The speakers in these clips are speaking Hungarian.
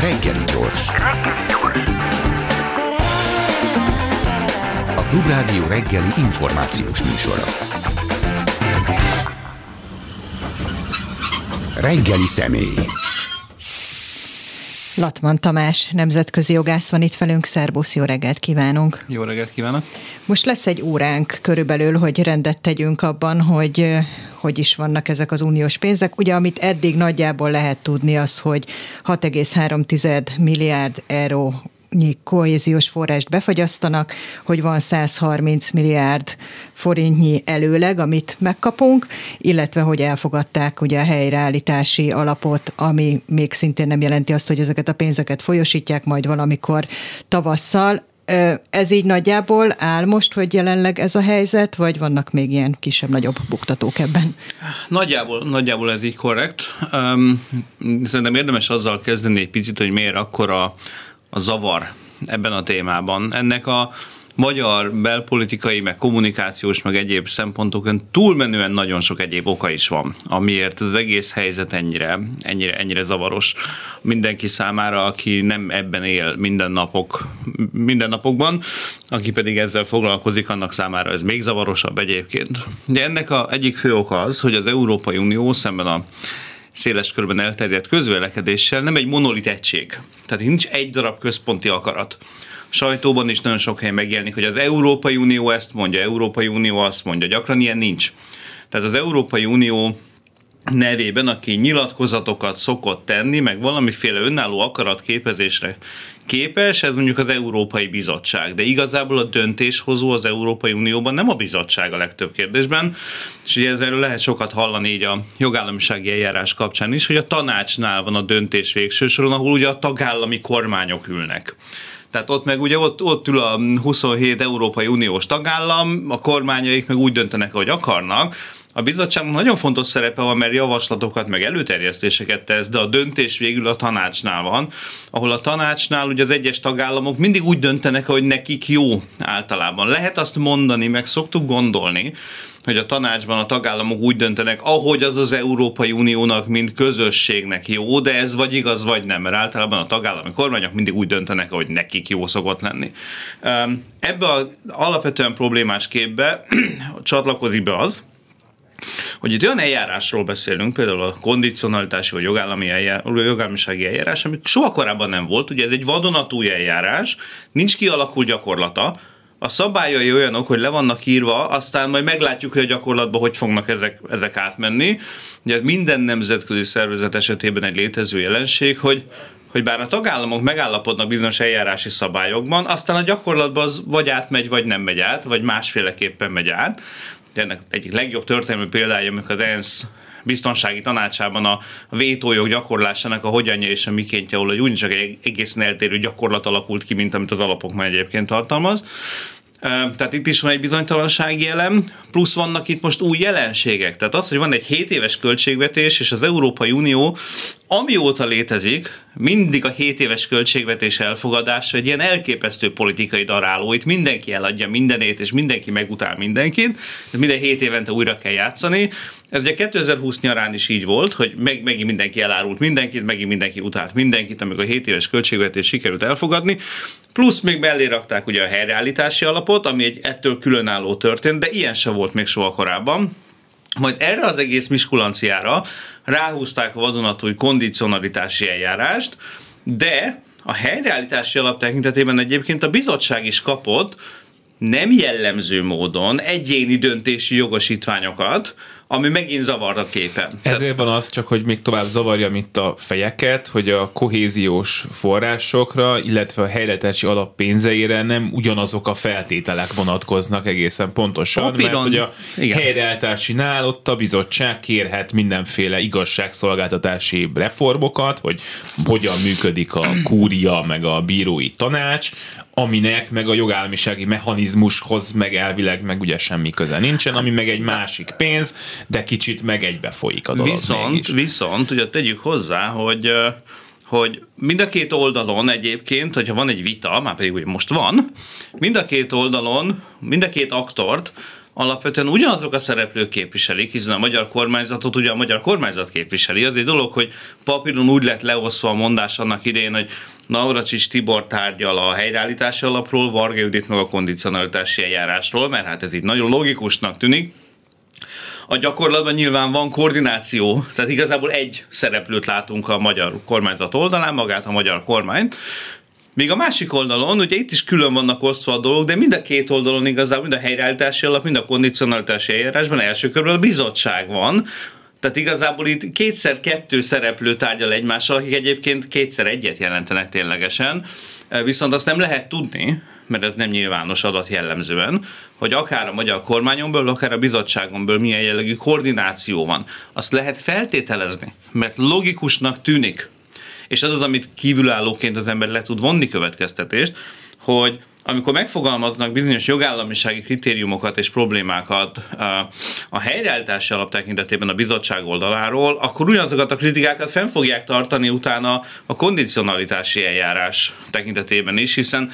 Reggeli gyors. A Klubrádió reggeli információs műsora. Reggeli személy. Latman Tamás, nemzetközi jogász van itt velünk. Szerbusz, jó reggelt kívánunk! Jó reggelt kívánok! Most lesz egy óránk körülbelül, hogy rendet tegyünk abban, hogy hogy is vannak ezek az uniós pénzek. Ugye, amit eddig nagyjából lehet tudni, az, hogy 6,3 milliárd euró kohéziós forrást befagyasztanak, hogy van 130 milliárd forintnyi előleg, amit megkapunk, illetve hogy elfogadták ugye a helyreállítási alapot, ami még szintén nem jelenti azt, hogy ezeket a pénzeket folyosítják majd valamikor tavasszal. Ez így nagyjából áll most, hogy jelenleg ez a helyzet, vagy vannak még ilyen kisebb-nagyobb buktatók ebben? Nagyjából, nagyjából ez így korrekt. Szerintem érdemes azzal kezdeni egy picit, hogy miért akkor a, a zavar ebben a témában. Ennek a magyar belpolitikai, meg kommunikációs, meg egyéb szempontokon túlmenően nagyon sok egyéb oka is van, amiért az egész helyzet ennyire, ennyire, ennyire zavaros mindenki számára, aki nem ebben él minden napok, minden napokban, aki pedig ezzel foglalkozik, annak számára ez még zavarosabb egyébként. De ennek a egyik fő oka az, hogy az Európai Unió szemben a széles körben elterjedt közvélekedéssel nem egy monolit egység. Tehát nincs egy darab központi akarat sajtóban is nagyon sok helyen megjelenik, hogy az Európai Unió ezt mondja, Európai Unió azt mondja, gyakran ilyen nincs. Tehát az Európai Unió nevében, aki nyilatkozatokat szokott tenni, meg valamiféle önálló akaratképezésre képes, ez mondjuk az Európai Bizottság. De igazából a döntéshozó az Európai Unióban nem a bizottság a legtöbb kérdésben, és ugye ezzel lehet sokat hallani így a jogállamisági eljárás kapcsán is, hogy a tanácsnál van a döntés végső soron, ahol ugye a tagállami kormányok ülnek. Tehát ott meg ugye ott, ott ül a 27 Európai Uniós tagállam, a kormányaik meg úgy döntenek, hogy akarnak, a bizottságnak nagyon fontos szerepe van, mert javaslatokat, meg előterjesztéseket tesz, de a döntés végül a tanácsnál van, ahol a tanácsnál ugye az egyes tagállamok mindig úgy döntenek, hogy nekik jó általában. Lehet azt mondani, meg szoktuk gondolni, hogy a tanácsban a tagállamok úgy döntenek, ahogy az az Európai Uniónak, mint közösségnek jó, de ez vagy igaz, vagy nem, mert általában a tagállami kormányok mindig úgy döntenek, hogy nekik jó szokott lenni. Ebbe az alapvetően problémás képbe csatlakozik be az, hogy itt olyan eljárásról beszélünk, például a kondicionalitási vagy jogállami eljár, jogállamisági eljárás, ami soha korábban nem volt, ugye ez egy vadonatúj eljárás, nincs kialakult gyakorlata, a szabályai olyanok, hogy le vannak írva, aztán majd meglátjuk, hogy a gyakorlatban hogy fognak ezek, ezek átmenni. Ugye minden nemzetközi szervezet esetében egy létező jelenség, hogy hogy bár a tagállamok megállapodnak bizonyos eljárási szabályokban, aztán a gyakorlatban az vagy átmegy, vagy nem megy át, vagy másféleképpen megy át. Ennek egyik legjobb történelmi példája, amikor az ENSZ biztonsági tanácsában a vétójog gyakorlásának a hogyanja és a mikéntje, ahol egy úgyis egy egészen eltérő gyakorlat alakult ki, mint amit az alapok már egyébként tartalmaz. Tehát itt is van egy bizonytalansági elem, plusz vannak itt most új jelenségek. Tehát az, hogy van egy 7 éves költségvetés, és az Európai Unió amióta létezik, mindig a 7 éves költségvetés elfogadása egy ilyen elképesztő politikai daráló. Itt mindenki eladja mindenét, és mindenki megutál mindenkit, minden 7 évente újra kell játszani. Ez ugye 2020 nyarán is így volt, hogy meg, megint mindenki elárult mindenkit, megint mindenki utált mindenkit, amikor a 7 éves költségvetés sikerült elfogadni. Plusz még mellé rakták ugye a helyreállítási alapot, ami egy ettől különálló történt, de ilyen sem volt még soha korábban. Majd erre az egész miskulanciára ráhúzták a vadonatúj kondicionalitási eljárást, de a helyreállítási alap tekintetében egyébként a bizottság is kapott nem jellemző módon egyéni döntési jogosítványokat, ami megint zavar a képen. Ezért van az csak, hogy még tovább zavarja itt a fejeket, hogy a kohéziós forrásokra, illetve a helyreállítási alap pénzeire nem ugyanazok a feltételek vonatkoznak egészen pontosan, Papíron, mert hogy a helyreállításinál ott a bizottság kérhet mindenféle igazságszolgáltatási reformokat, hogy hogyan működik a kúria, meg a bírói tanács, aminek meg a jogállamisági mechanizmushoz meg elvileg meg ugye semmi köze nincsen, ami meg egy másik pénz, de kicsit meg egybe folyik a dolog Viszont, mégis. viszont ugye tegyük hozzá, hogy hogy mind a két oldalon egyébként, hogyha van egy vita, már pedig ugye most van, mind a két oldalon, mind a két aktort alapvetően ugyanazok a szereplők képviselik, hiszen a magyar kormányzatot ugye a magyar kormányzat képviseli. Az egy dolog, hogy papíron úgy lett leosztva a mondás annak idején, hogy Navracsics Tibor tárgyal a helyreállítási alapról, Varga Judit meg a kondicionalitási eljárásról, mert hát ez így nagyon logikusnak tűnik. A gyakorlatban nyilván van koordináció, tehát igazából egy szereplőt látunk a magyar kormányzat oldalán, magát a magyar kormányt, Míg a másik oldalon, ugye itt is külön vannak osztva a dolgok, de mind a két oldalon igazából, mind a helyreállítási alap, mind a kondicionalitási eljárásban első körben a bizottság van, tehát igazából itt kétszer kettő szereplő tárgyal egymással, akik egyébként kétszer egyet jelentenek ténylegesen, viszont azt nem lehet tudni, mert ez nem nyilvános adat jellemzően, hogy akár a magyar kormányon akár a bizottságon milyen jellegű koordináció van. Azt lehet feltételezni, mert logikusnak tűnik, és ez az, amit kívülállóként az ember le tud vonni következtetést, hogy amikor megfogalmaznak bizonyos jogállamisági kritériumokat és problémákat a helyreállítási alap tekintetében a bizottság oldaláról, akkor ugyanazokat a kritikákat fenn fogják tartani utána a kondicionalitási eljárás tekintetében is, hiszen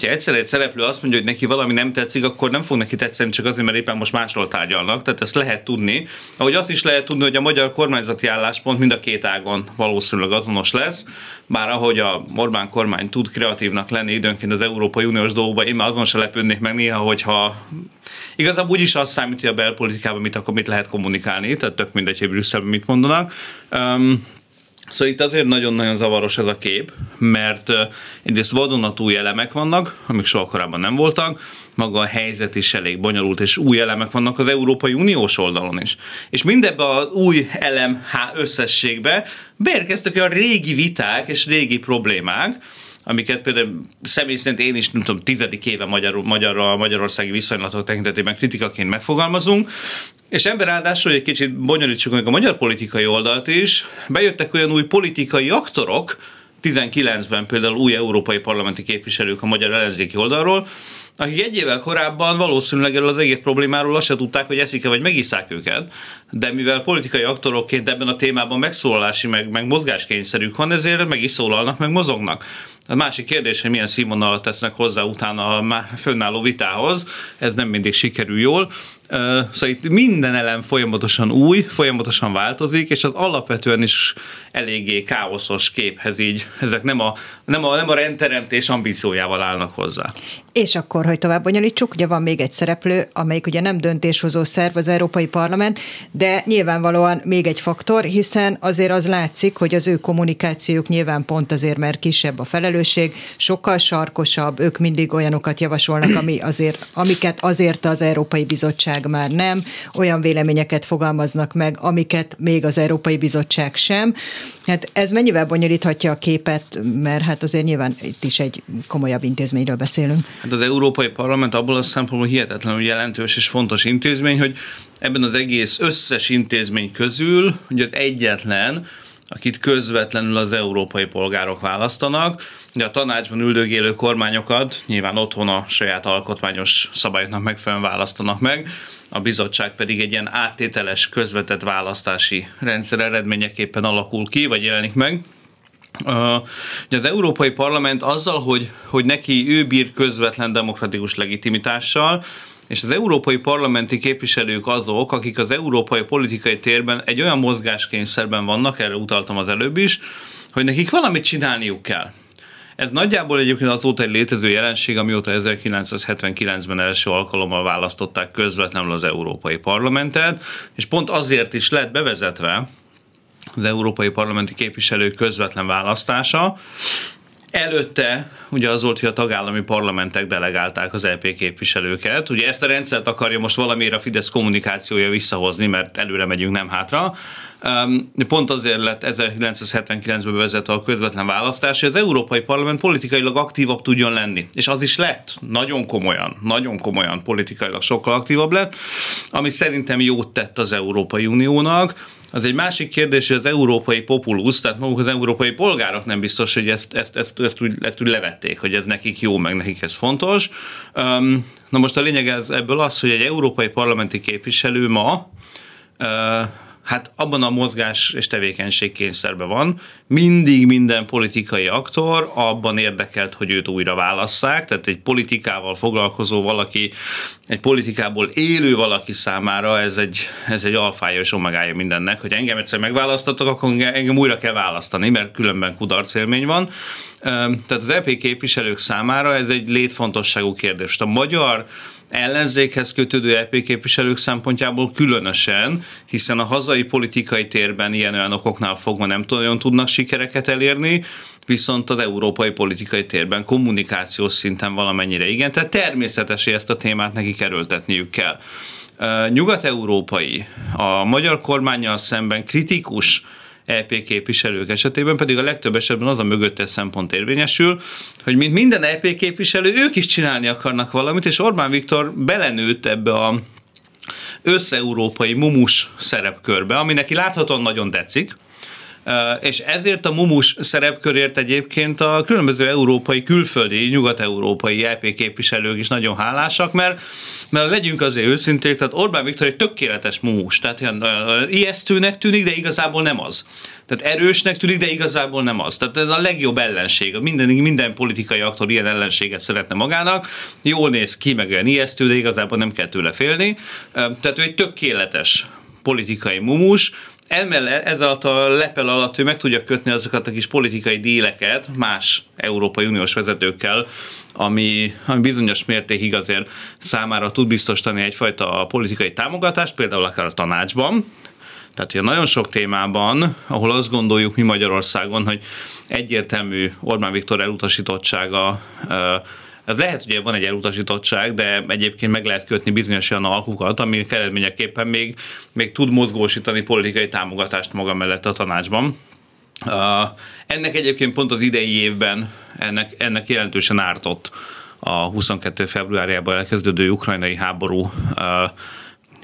hogyha egyszer egy szereplő azt mondja, hogy neki valami nem tetszik, akkor nem fog neki tetszeni csak azért, mert éppen most másról tárgyalnak. Tehát ezt lehet tudni. Ahogy azt is lehet tudni, hogy a magyar kormányzati álláspont mind a két ágon valószínűleg azonos lesz, bár ahogy a Orbán kormány tud kreatívnak lenni időnként az Európai Uniós dolgokban, én már azon se lepődnék meg néha, hogyha igazából úgyis az számít, hogy a belpolitikában mit, akkor mit lehet kommunikálni, tehát tök mindegy, hogy Brüsszelben mit mondanak. Um, Szóval itt azért nagyon-nagyon zavaros ez a kép, mert egyrészt vadonatúj elemek vannak, amik soha korábban nem voltak, maga a helyzet is elég bonyolult, és új elemek vannak az Európai Uniós oldalon is. És mindebbe az új elem összességbe beérkeztek olyan régi viták és régi problémák, amiket például személy szerint én is, nem tudom, tizedik éve magyar, magyar, a magyarországi viszonylatok tekintetében kritikaként megfogalmazunk, és ember ráadásul, hogy egy kicsit bonyolítsuk meg a magyar politikai oldalt is, bejöttek olyan új politikai aktorok, 19-ben például új európai parlamenti képviselők a magyar ellenzéki oldalról, akik egy évvel korábban valószínűleg erről az egész problémáról azt se tudták, hogy eszik-e vagy megisszák őket, de mivel politikai aktorokként ebben a témában megszólalási, meg, meg mozgáskényszerük van, ezért meg is szólalnak, meg mozognak. A másik kérdés, hogy milyen színvonalat tesznek hozzá utána a már fönnálló vitához, ez nem mindig sikerül jól. Szóval itt minden elem folyamatosan új, folyamatosan változik, és az alapvetően is eléggé káoszos képhez így. Ezek nem a, nem a, nem a rendteremtés ambíciójával állnak hozzá. És akkor, hogy tovább bonyolítsuk, ugye van még egy szereplő, amelyik ugye nem döntéshozó szerv az Európai Parlament, de nyilvánvalóan még egy faktor, hiszen azért az látszik, hogy az ő kommunikációk nyilván pont azért, mert kisebb a felelősség, sokkal sarkosabb, ők mindig olyanokat javasolnak, ami azért, amiket azért az Európai Bizottság már nem, olyan véleményeket fogalmaznak meg, amiket még az Európai Bizottság sem. Hát ez mennyivel bonyolíthatja a képet, mert hát azért nyilván itt is egy komolyabb intézményről beszélünk. Hát az Európai Parlament abból a szempontból hihetetlenül jelentős és fontos intézmény, hogy ebben az egész összes intézmény közül, hogy az egyetlen, akit közvetlenül az európai polgárok választanak. Ugye a tanácsban üldögélő kormányokat nyilván otthon a saját alkotmányos szabályoknak megfelelően választanak meg, a bizottság pedig egy ilyen áttételes közvetett választási rendszer eredményeképpen alakul ki, vagy jelenik meg. Uh, az Európai Parlament azzal, hogy, hogy neki ő bír közvetlen demokratikus legitimitással, és az európai parlamenti képviselők azok, akik az európai politikai térben egy olyan mozgáskényszerben vannak, erre utaltam az előbb is, hogy nekik valamit csinálniuk kell. Ez nagyjából egyébként azóta egy létező jelenség, amióta 1979-ben első alkalommal választották közvetlenül az Európai Parlamentet, és pont azért is lett bevezetve az Európai Parlamenti képviselők közvetlen választása, Előtte ugye az volt, hogy a tagállami parlamentek delegálták az LP képviselőket. Ugye ezt a rendszert akarja most valamiért a Fidesz kommunikációja visszahozni, mert előre megyünk, nem hátra. Pont azért lett 1979-ben bevezetve a közvetlen választás, hogy az Európai Parlament politikailag aktívabb tudjon lenni. És az is lett, nagyon komolyan, nagyon komolyan politikailag sokkal aktívabb lett, ami szerintem jót tett az Európai Uniónak, az egy másik kérdés, hogy az európai populusz, tehát maguk az európai polgárok nem biztos, hogy ezt, ezt, ezt, ezt, úgy, ezt úgy levették, hogy ez nekik jó, meg nekik ez fontos. Na most a lényeg ez, ebből az, hogy egy európai parlamenti képviselő ma hát abban a mozgás és tevékenység kényszerben van. Mindig minden politikai aktor abban érdekelt, hogy őt újra válasszák, tehát egy politikával foglalkozó valaki, egy politikából élő valaki számára ez egy, ez egy alfája és omegája mindennek, hogy engem egyszer megválasztottak, akkor engem újra kell választani, mert különben kudarc élmény van. Tehát az EP képviselők számára ez egy létfontosságú kérdés. A magyar ellenzékhez kötődő EP képviselők szempontjából különösen, hiszen a hazai politikai térben ilyen olyan okoknál fogva nem nagyon tudnak sikereket elérni, viszont az európai politikai térben kommunikációs szinten valamennyire igen, tehát természetes, hogy ezt a témát neki kerültetniük kell. Nyugat-európai, a magyar kormányjal szemben kritikus EP képviselők esetében pedig a legtöbb esetben az a mögöttes szempont érvényesül, hogy mint minden EP képviselő, ők is csinálni akarnak valamit, és Orbán Viktor belenőtt ebbe a összeurópai mumus szerepkörbe, ami neki láthatóan nagyon tetszik, és ezért a mumus szerepkörért egyébként a különböző európai, külföldi, nyugat-európai EP képviselők is nagyon hálásak, mert, mert legyünk azért őszinték, tehát Orbán Viktor egy tökéletes mumus, tehát ilyen ijesztőnek tűnik, de igazából nem az. Tehát erősnek tűnik, de igazából nem az. Tehát ez a legjobb ellenség. Minden, minden politikai aktor ilyen ellenséget szeretne magának. Jól néz ki, meg olyan ijesztő, de igazából nem kell tőle félni. Tehát ő egy tökéletes politikai mumus, Emellett ezáltal a lepel alatt ő meg tudja kötni azokat a kis politikai díleket más Európai Uniós vezetőkkel, ami, ami bizonyos mértékig azért számára tud biztosítani egyfajta politikai támogatást, például akár a tanácsban, tehát hogy nagyon sok témában, ahol azt gondoljuk mi Magyarországon, hogy egyértelmű Orbán Viktor elutasítottsága ez lehet, hogy van egy elutasítottság, de egyébként meg lehet kötni bizonyos olyan alkukat, ami eredményeképpen még, még tud mozgósítani politikai támogatást maga mellett a tanácsban. Uh, ennek egyébként pont az idei évben ennek, ennek jelentősen ártott a 22. februárjában elkezdődő ukrajnai háború uh,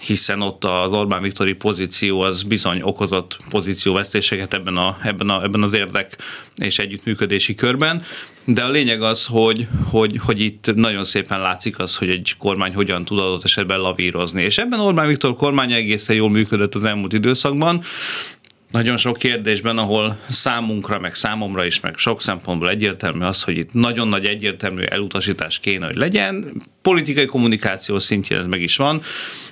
hiszen ott az Orbán Viktori pozíció az bizony okozott pozícióvesztéseket ebben, a, ebben, a, ebben az érdek és együttműködési körben. De a lényeg az, hogy, hogy, hogy itt nagyon szépen látszik az, hogy egy kormány hogyan tud adott esetben lavírozni. És ebben Orbán Viktor kormánya egészen jól működött az elmúlt időszakban nagyon sok kérdésben, ahol számunkra, meg számomra is, meg sok szempontból egyértelmű az, hogy itt nagyon nagy egyértelmű elutasítás kéne, hogy legyen. Politikai kommunikáció szintjén ez meg is van,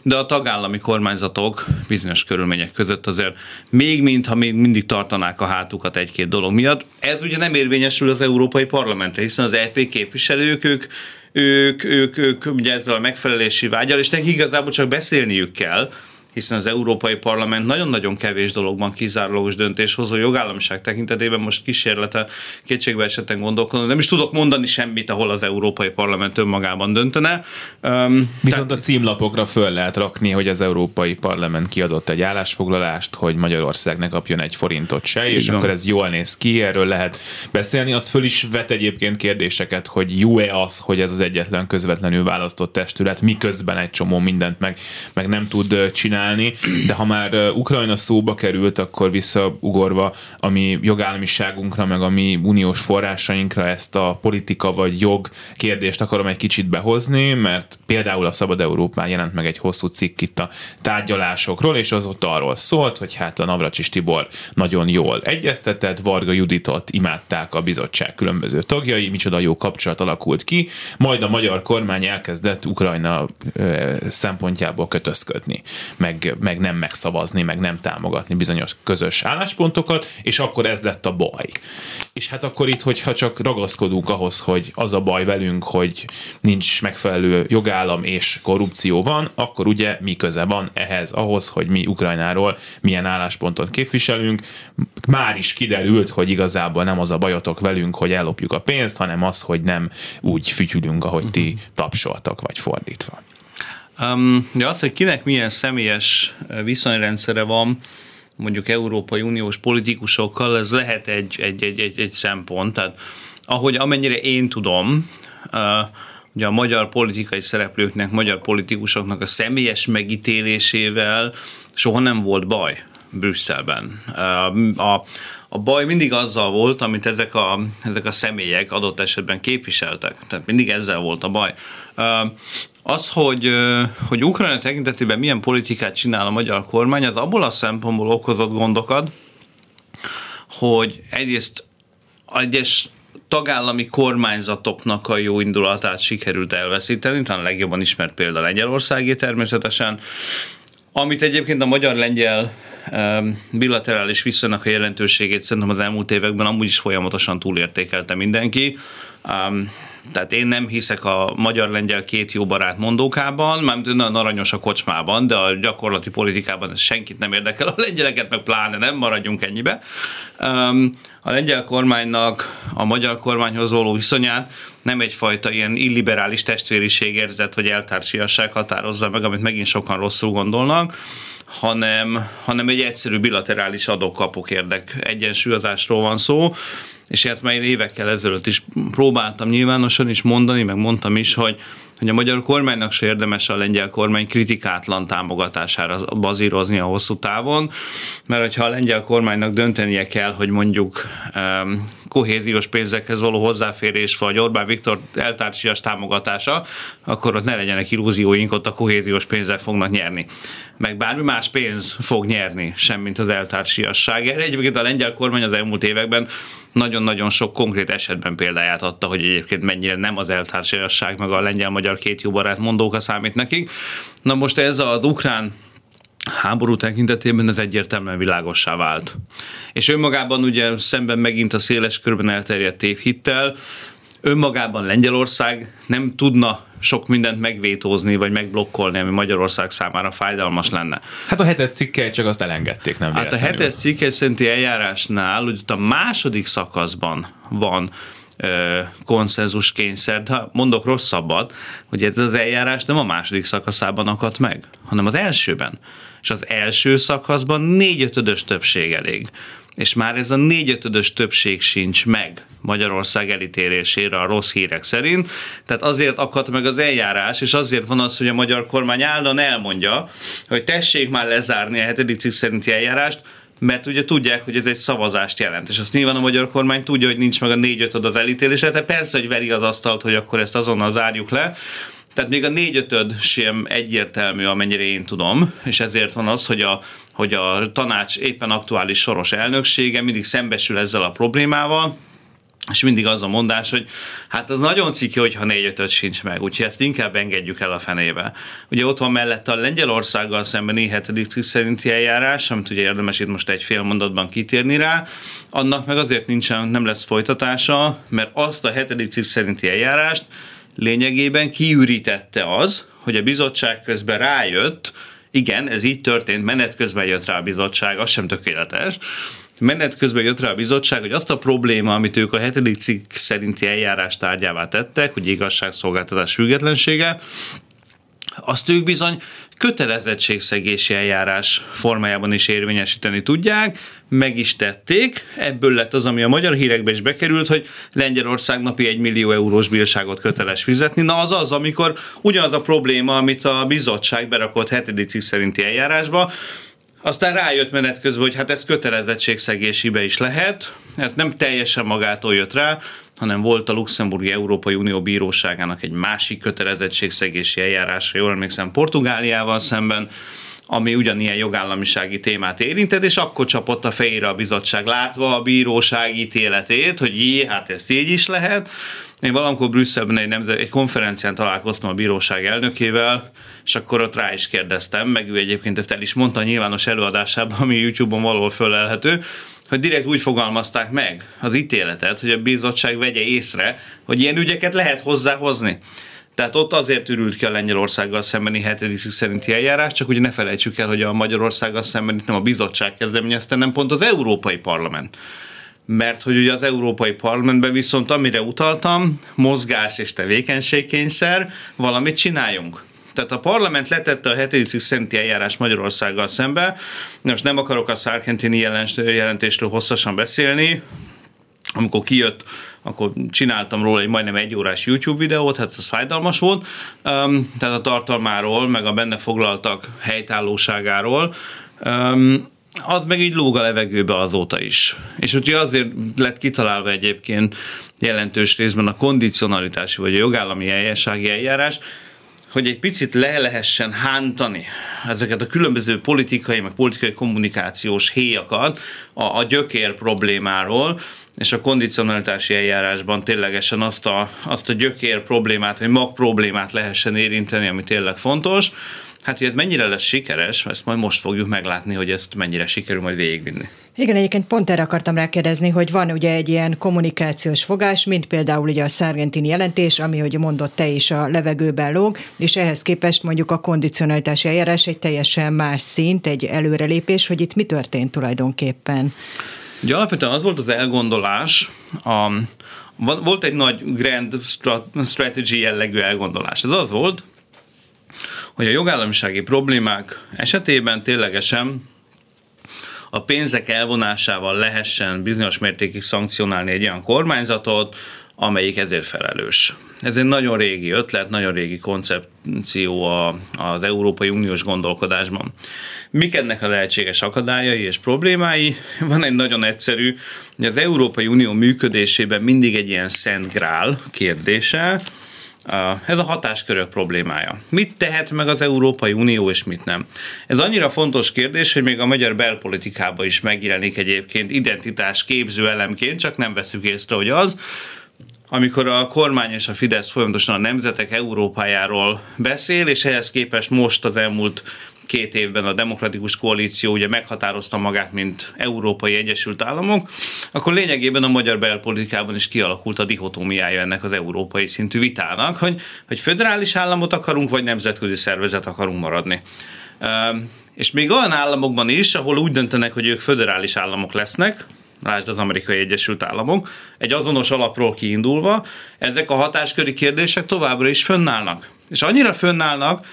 de a tagállami kormányzatok bizonyos körülmények között azért még mintha még mindig tartanák a hátukat egy-két dolog miatt. Ez ugye nem érvényesül az Európai Parlamentre, hiszen az EP képviselők, ők ők, ők, ők ugye ezzel a megfelelési vágyal, és nekik igazából csak beszélniük kell, hiszen az Európai Parlament nagyon-nagyon kevés dologban kizárólagos döntéshozó jogállamiság tekintetében most kísérlete kétségbe esetten gondolkodom. Nem is tudok mondani semmit, ahol az Európai Parlament önmagában döntene. Um, Viszont a címlapokra föl lehet rakni, hogy az Európai Parlament kiadott egy állásfoglalást, hogy Magyarország ne kapjon egy forintot se, és Igen. akkor ez jól néz ki, erről lehet beszélni. Az föl is vet egyébként kérdéseket, hogy jó-e az, hogy ez az egyetlen közvetlenül választott testület, miközben egy csomó mindent meg, meg nem tud csinálni csinálni, de ha már Ukrajna szóba került, akkor visszaugorva a mi jogállamiságunkra, meg a mi uniós forrásainkra ezt a politika vagy jog kérdést akarom egy kicsit behozni, mert például a Szabad Európán jelent meg egy hosszú cikk itt a tárgyalásokról, és az ott arról szólt, hogy hát a Navracsis Tibor nagyon jól egyeztetett, Varga Juditot imádták a bizottság különböző tagjai, micsoda jó kapcsolat alakult ki, majd a magyar kormány elkezdett Ukrajna szempontjából kötözködni, meg meg, meg nem megszavazni, meg nem támogatni bizonyos közös álláspontokat, és akkor ez lett a baj. És hát akkor itt, hogyha csak ragaszkodunk ahhoz, hogy az a baj velünk, hogy nincs megfelelő jogállam és korrupció van, akkor ugye mi köze van ehhez, ahhoz, hogy mi Ukrajnáról milyen álláspontot képviselünk. Már is kiderült, hogy igazából nem az a bajotok velünk, hogy ellopjuk a pénzt, hanem az, hogy nem úgy fütyülünk, ahogy ti mhm. tapsoltak, vagy fordítva. De az, hogy kinek milyen személyes viszonyrendszere van, mondjuk Európai Uniós politikusokkal, ez lehet egy, egy, egy, egy, egy szempont. Tehát ahogy amennyire én tudom, ugye a magyar politikai szereplőknek, magyar politikusoknak a személyes megítélésével soha nem volt baj Brüsszelben. A, a baj mindig azzal volt, amit ezek a, ezek a személyek adott esetben képviseltek. Tehát mindig ezzel volt a baj. Az, hogy, hogy Ukrajna tekintetében milyen politikát csinál a magyar kormány, az abból a szempontból okozott gondokat, hogy egyrészt egyes tagállami kormányzatoknak a jó indulatát sikerült elveszíteni, talán legjobban ismert példa Lengyelországé természetesen, amit egyébként a magyar-lengyel bilaterális viszonynak a jelentőségét szerintem az elmúlt években amúgy is folyamatosan túlértékelte mindenki. Tehát én nem hiszek a magyar-lengyel két jó barát mondókában, mármint nagyon aranyos a kocsmában, de a gyakorlati politikában ez senkit nem érdekel, a lengyeleket meg pláne nem, maradjunk ennyibe. A lengyel kormánynak a magyar kormányhoz való viszonyát nem egyfajta ilyen illiberális testvériség érzet vagy eltársiasság határozza meg, amit megint sokan rosszul gondolnak, hanem, hanem egy egyszerű bilaterális adókapok érdek egyensúlyozásról van szó, és ezt már én évekkel ezelőtt is próbáltam nyilvánosan is mondani, meg mondtam is, hogy hogy a magyar kormánynak se érdemes a lengyel kormány kritikátlan támogatására bazírozni a hosszú távon, mert hogyha a lengyel kormánynak döntenie kell, hogy mondjuk um, kohéziós pénzekhez való hozzáférés, vagy Orbán Viktor eltársias támogatása, akkor ott ne legyenek illúzióink, ott a kohéziós pénzzel fognak nyerni. Meg bármi más pénz fog nyerni, semmint az eltársiasság. Erre egyébként a lengyel kormány az elmúlt években nagyon-nagyon sok konkrét esetben példáját adta, hogy egyébként mennyire nem az eltársiasság, meg a lengyel-magyar két jó barát mondóka számít nekik. Na most ez az ukrán háború tekintetében ez egyértelműen világossá vált. És önmagában ugye szemben megint a széles körben elterjedt tévhittel, önmagában Lengyelország nem tudna sok mindent megvétózni, vagy megblokkolni, ami Magyarország számára fájdalmas lenne. Hát a hetes cikkel csak azt elengedték, nem Hát a hetes cikkel szerinti eljárásnál, hogy a második szakaszban van konszenzus kényszer, de mondok rosszabbat, hogy ez az eljárás nem a második szakaszában akadt meg, hanem az elsőben. És az első szakaszban négyötödös többség elég és már ez a négyötödös többség sincs meg Magyarország elítélésére a rossz hírek szerint. Tehát azért akadt meg az eljárás, és azért van az, hogy a magyar kormány állandóan elmondja, hogy tessék már lezárni a hetedik cikk szerinti eljárást, mert ugye tudják, hogy ez egy szavazást jelent. És azt nyilván a magyar kormány tudja, hogy nincs meg a négy-ötöd az elítélésre, tehát persze, hogy veri az asztalt, hogy akkor ezt azonnal zárjuk le, tehát még a négyötöd sem egyértelmű, amennyire én tudom, és ezért van az, hogy a, hogy a tanács éppen aktuális soros elnöksége mindig szembesül ezzel a problémával, és mindig az a mondás, hogy hát az nagyon ciki, hogyha négy ötöt sincs meg, úgyhogy ezt inkább engedjük el a fenébe. Ugye ott van mellette a Lengyelországgal szembeni hetedik cikk szerinti eljárás, amit ugye érdemes itt most egy fél mondatban kitérni rá, annak meg azért nincsen, nem lesz folytatása, mert azt a hetedik cikk szerinti eljárást lényegében kiürítette az, hogy a bizottság közben rájött, igen, ez így történt, menet közben jött rá a bizottság, az sem tökéletes, menet közben jött rá a bizottság, hogy azt a probléma, amit ők a hetedik cikk szerinti eljárás tárgyává tettek, hogy igazságszolgáltatás függetlensége, azt ők bizony kötelezettségszegési eljárás formájában is érvényesíteni tudják, meg is tették. Ebből lett az, ami a magyar hírekbe is bekerült, hogy Lengyelország napi egy millió eurós bírságot köteles fizetni. Na az az, amikor ugyanaz a probléma, amit a bizottság berakott hetedik cikk szerinti eljárásba, aztán rájött menet közben, hogy hát ez kötelezettségszegésibe is lehet, hát nem teljesen magától jött rá, hanem volt a Luxemburgi Európai Unió Bíróságának egy másik kötelezettségszegési eljárásra, jól emlékszem, Portugáliával szemben, ami ugyanilyen jogállamisági témát érintett, és akkor csapott a fejére a bizottság, látva a bíróság ítéletét, hogy jé, hát ezt így is lehet. Én valamikor Brüsszelben egy, nemzet, egy konferencián találkoztam a bíróság elnökével, és akkor ott rá is kérdeztem, meg ő egyébként ezt el is mondta nyilvános előadásában, ami YouTube-on valahol fölelhető, hogy direkt úgy fogalmazták meg az ítéletet, hogy a bizottság vegye észre, hogy ilyen ügyeket lehet hozzáhozni. Tehát ott azért ürült ki a Lengyelországgal szembeni hetedik szerinti eljárás, csak ugye ne felejtsük el, hogy a Magyarországgal szemben nem a bizottság kezdeményezte, nem pont az Európai Parlament. Mert hogy ugye az Európai Parlamentben viszont amire utaltam, mozgás és tevékenységkényszer, valamit csináljunk. Tehát a parlament letette a hetedik szerinti eljárás Magyarországgal szembe. Most nem akarok a Szárkentini jelentésről hosszasan beszélni, amikor kijött, akkor csináltam róla egy majdnem egy órás YouTube videót, hát ez fájdalmas volt, um, tehát a tartalmáról, meg a benne foglaltak helytállóságáról. Um, az meg így lóg a levegőbe azóta is. És úgyhogy azért lett kitalálva egyébként jelentős részben a kondicionalitási vagy a jogállami eljársági eljárás, hogy egy picit le lehessen hántani ezeket a különböző politikai, meg politikai kommunikációs héjakat a, a gyökér problémáról, és a kondicionalitási eljárásban ténylegesen azt a, azt a gyökér problémát, vagy mag problémát lehessen érinteni, ami tényleg fontos. Hát, hogy ez mennyire lesz sikeres, ezt majd most fogjuk meglátni, hogy ezt mennyire sikerül majd végigvinni. Igen, egyébként pont erre akartam rákérdezni, hogy van ugye egy ilyen kommunikációs fogás, mint például ugye a Sargentini jelentés, ami, hogy mondott te is, a levegőben lóg, és ehhez képest mondjuk a kondicionalitási eljárás egy teljesen más szint, egy előrelépés, hogy itt mi történt tulajdonképpen. Ugye alapvetően az volt az elgondolás, a, volt egy nagy grand strategy jellegű elgondolás. Ez az volt, hogy a jogállamisági problémák esetében ténylegesen a pénzek elvonásával lehessen bizonyos mértékig szankcionálni egy olyan kormányzatot, amelyik ezért felelős. Ez egy nagyon régi ötlet, nagyon régi koncepció az Európai Uniós gondolkodásban. Mik ennek a lehetséges akadályai és problémái? Van egy nagyon egyszerű, hogy az Európai Unió működésében mindig egy ilyen szent grál kérdése, ez a hatáskörök problémája. Mit tehet meg az Európai Unió, és mit nem? Ez annyira fontos kérdés, hogy még a magyar belpolitikában is megjelenik egyébként identitás képző elemként, csak nem veszük észre, hogy az, amikor a kormány és a Fidesz folyamatosan a nemzetek Európájáról beszél, és ehhez képest most az elmúlt két évben a demokratikus koalíció ugye meghatározta magát, mint Európai Egyesült Államok, akkor lényegében a magyar belpolitikában is kialakult a dihotómiája ennek az európai szintű vitának, hogy, hogy föderális államot akarunk, vagy nemzetközi szervezet akarunk maradni. És még olyan államokban is, ahol úgy döntenek, hogy ők föderális államok lesznek, lásd az Amerikai Egyesült Államok, egy azonos alapról kiindulva, ezek a hatásköri kérdések továbbra is fönnállnak. És annyira fönnállnak,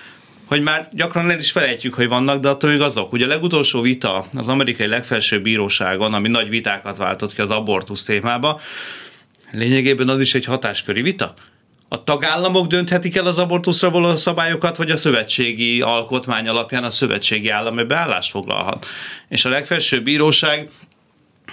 hogy már gyakran el is felejtjük, hogy vannak, de attól még azok. Ugye a legutolsó vita az amerikai legfelsőbb bíróságon, ami nagy vitákat váltott ki az abortusz témába, lényegében az is egy hatásköri vita. A tagállamok dönthetik el az abortuszra való szabályokat, vagy a szövetségi alkotmány alapján a szövetségi állam ebbe állást foglalhat. És a legfelsőbb bíróság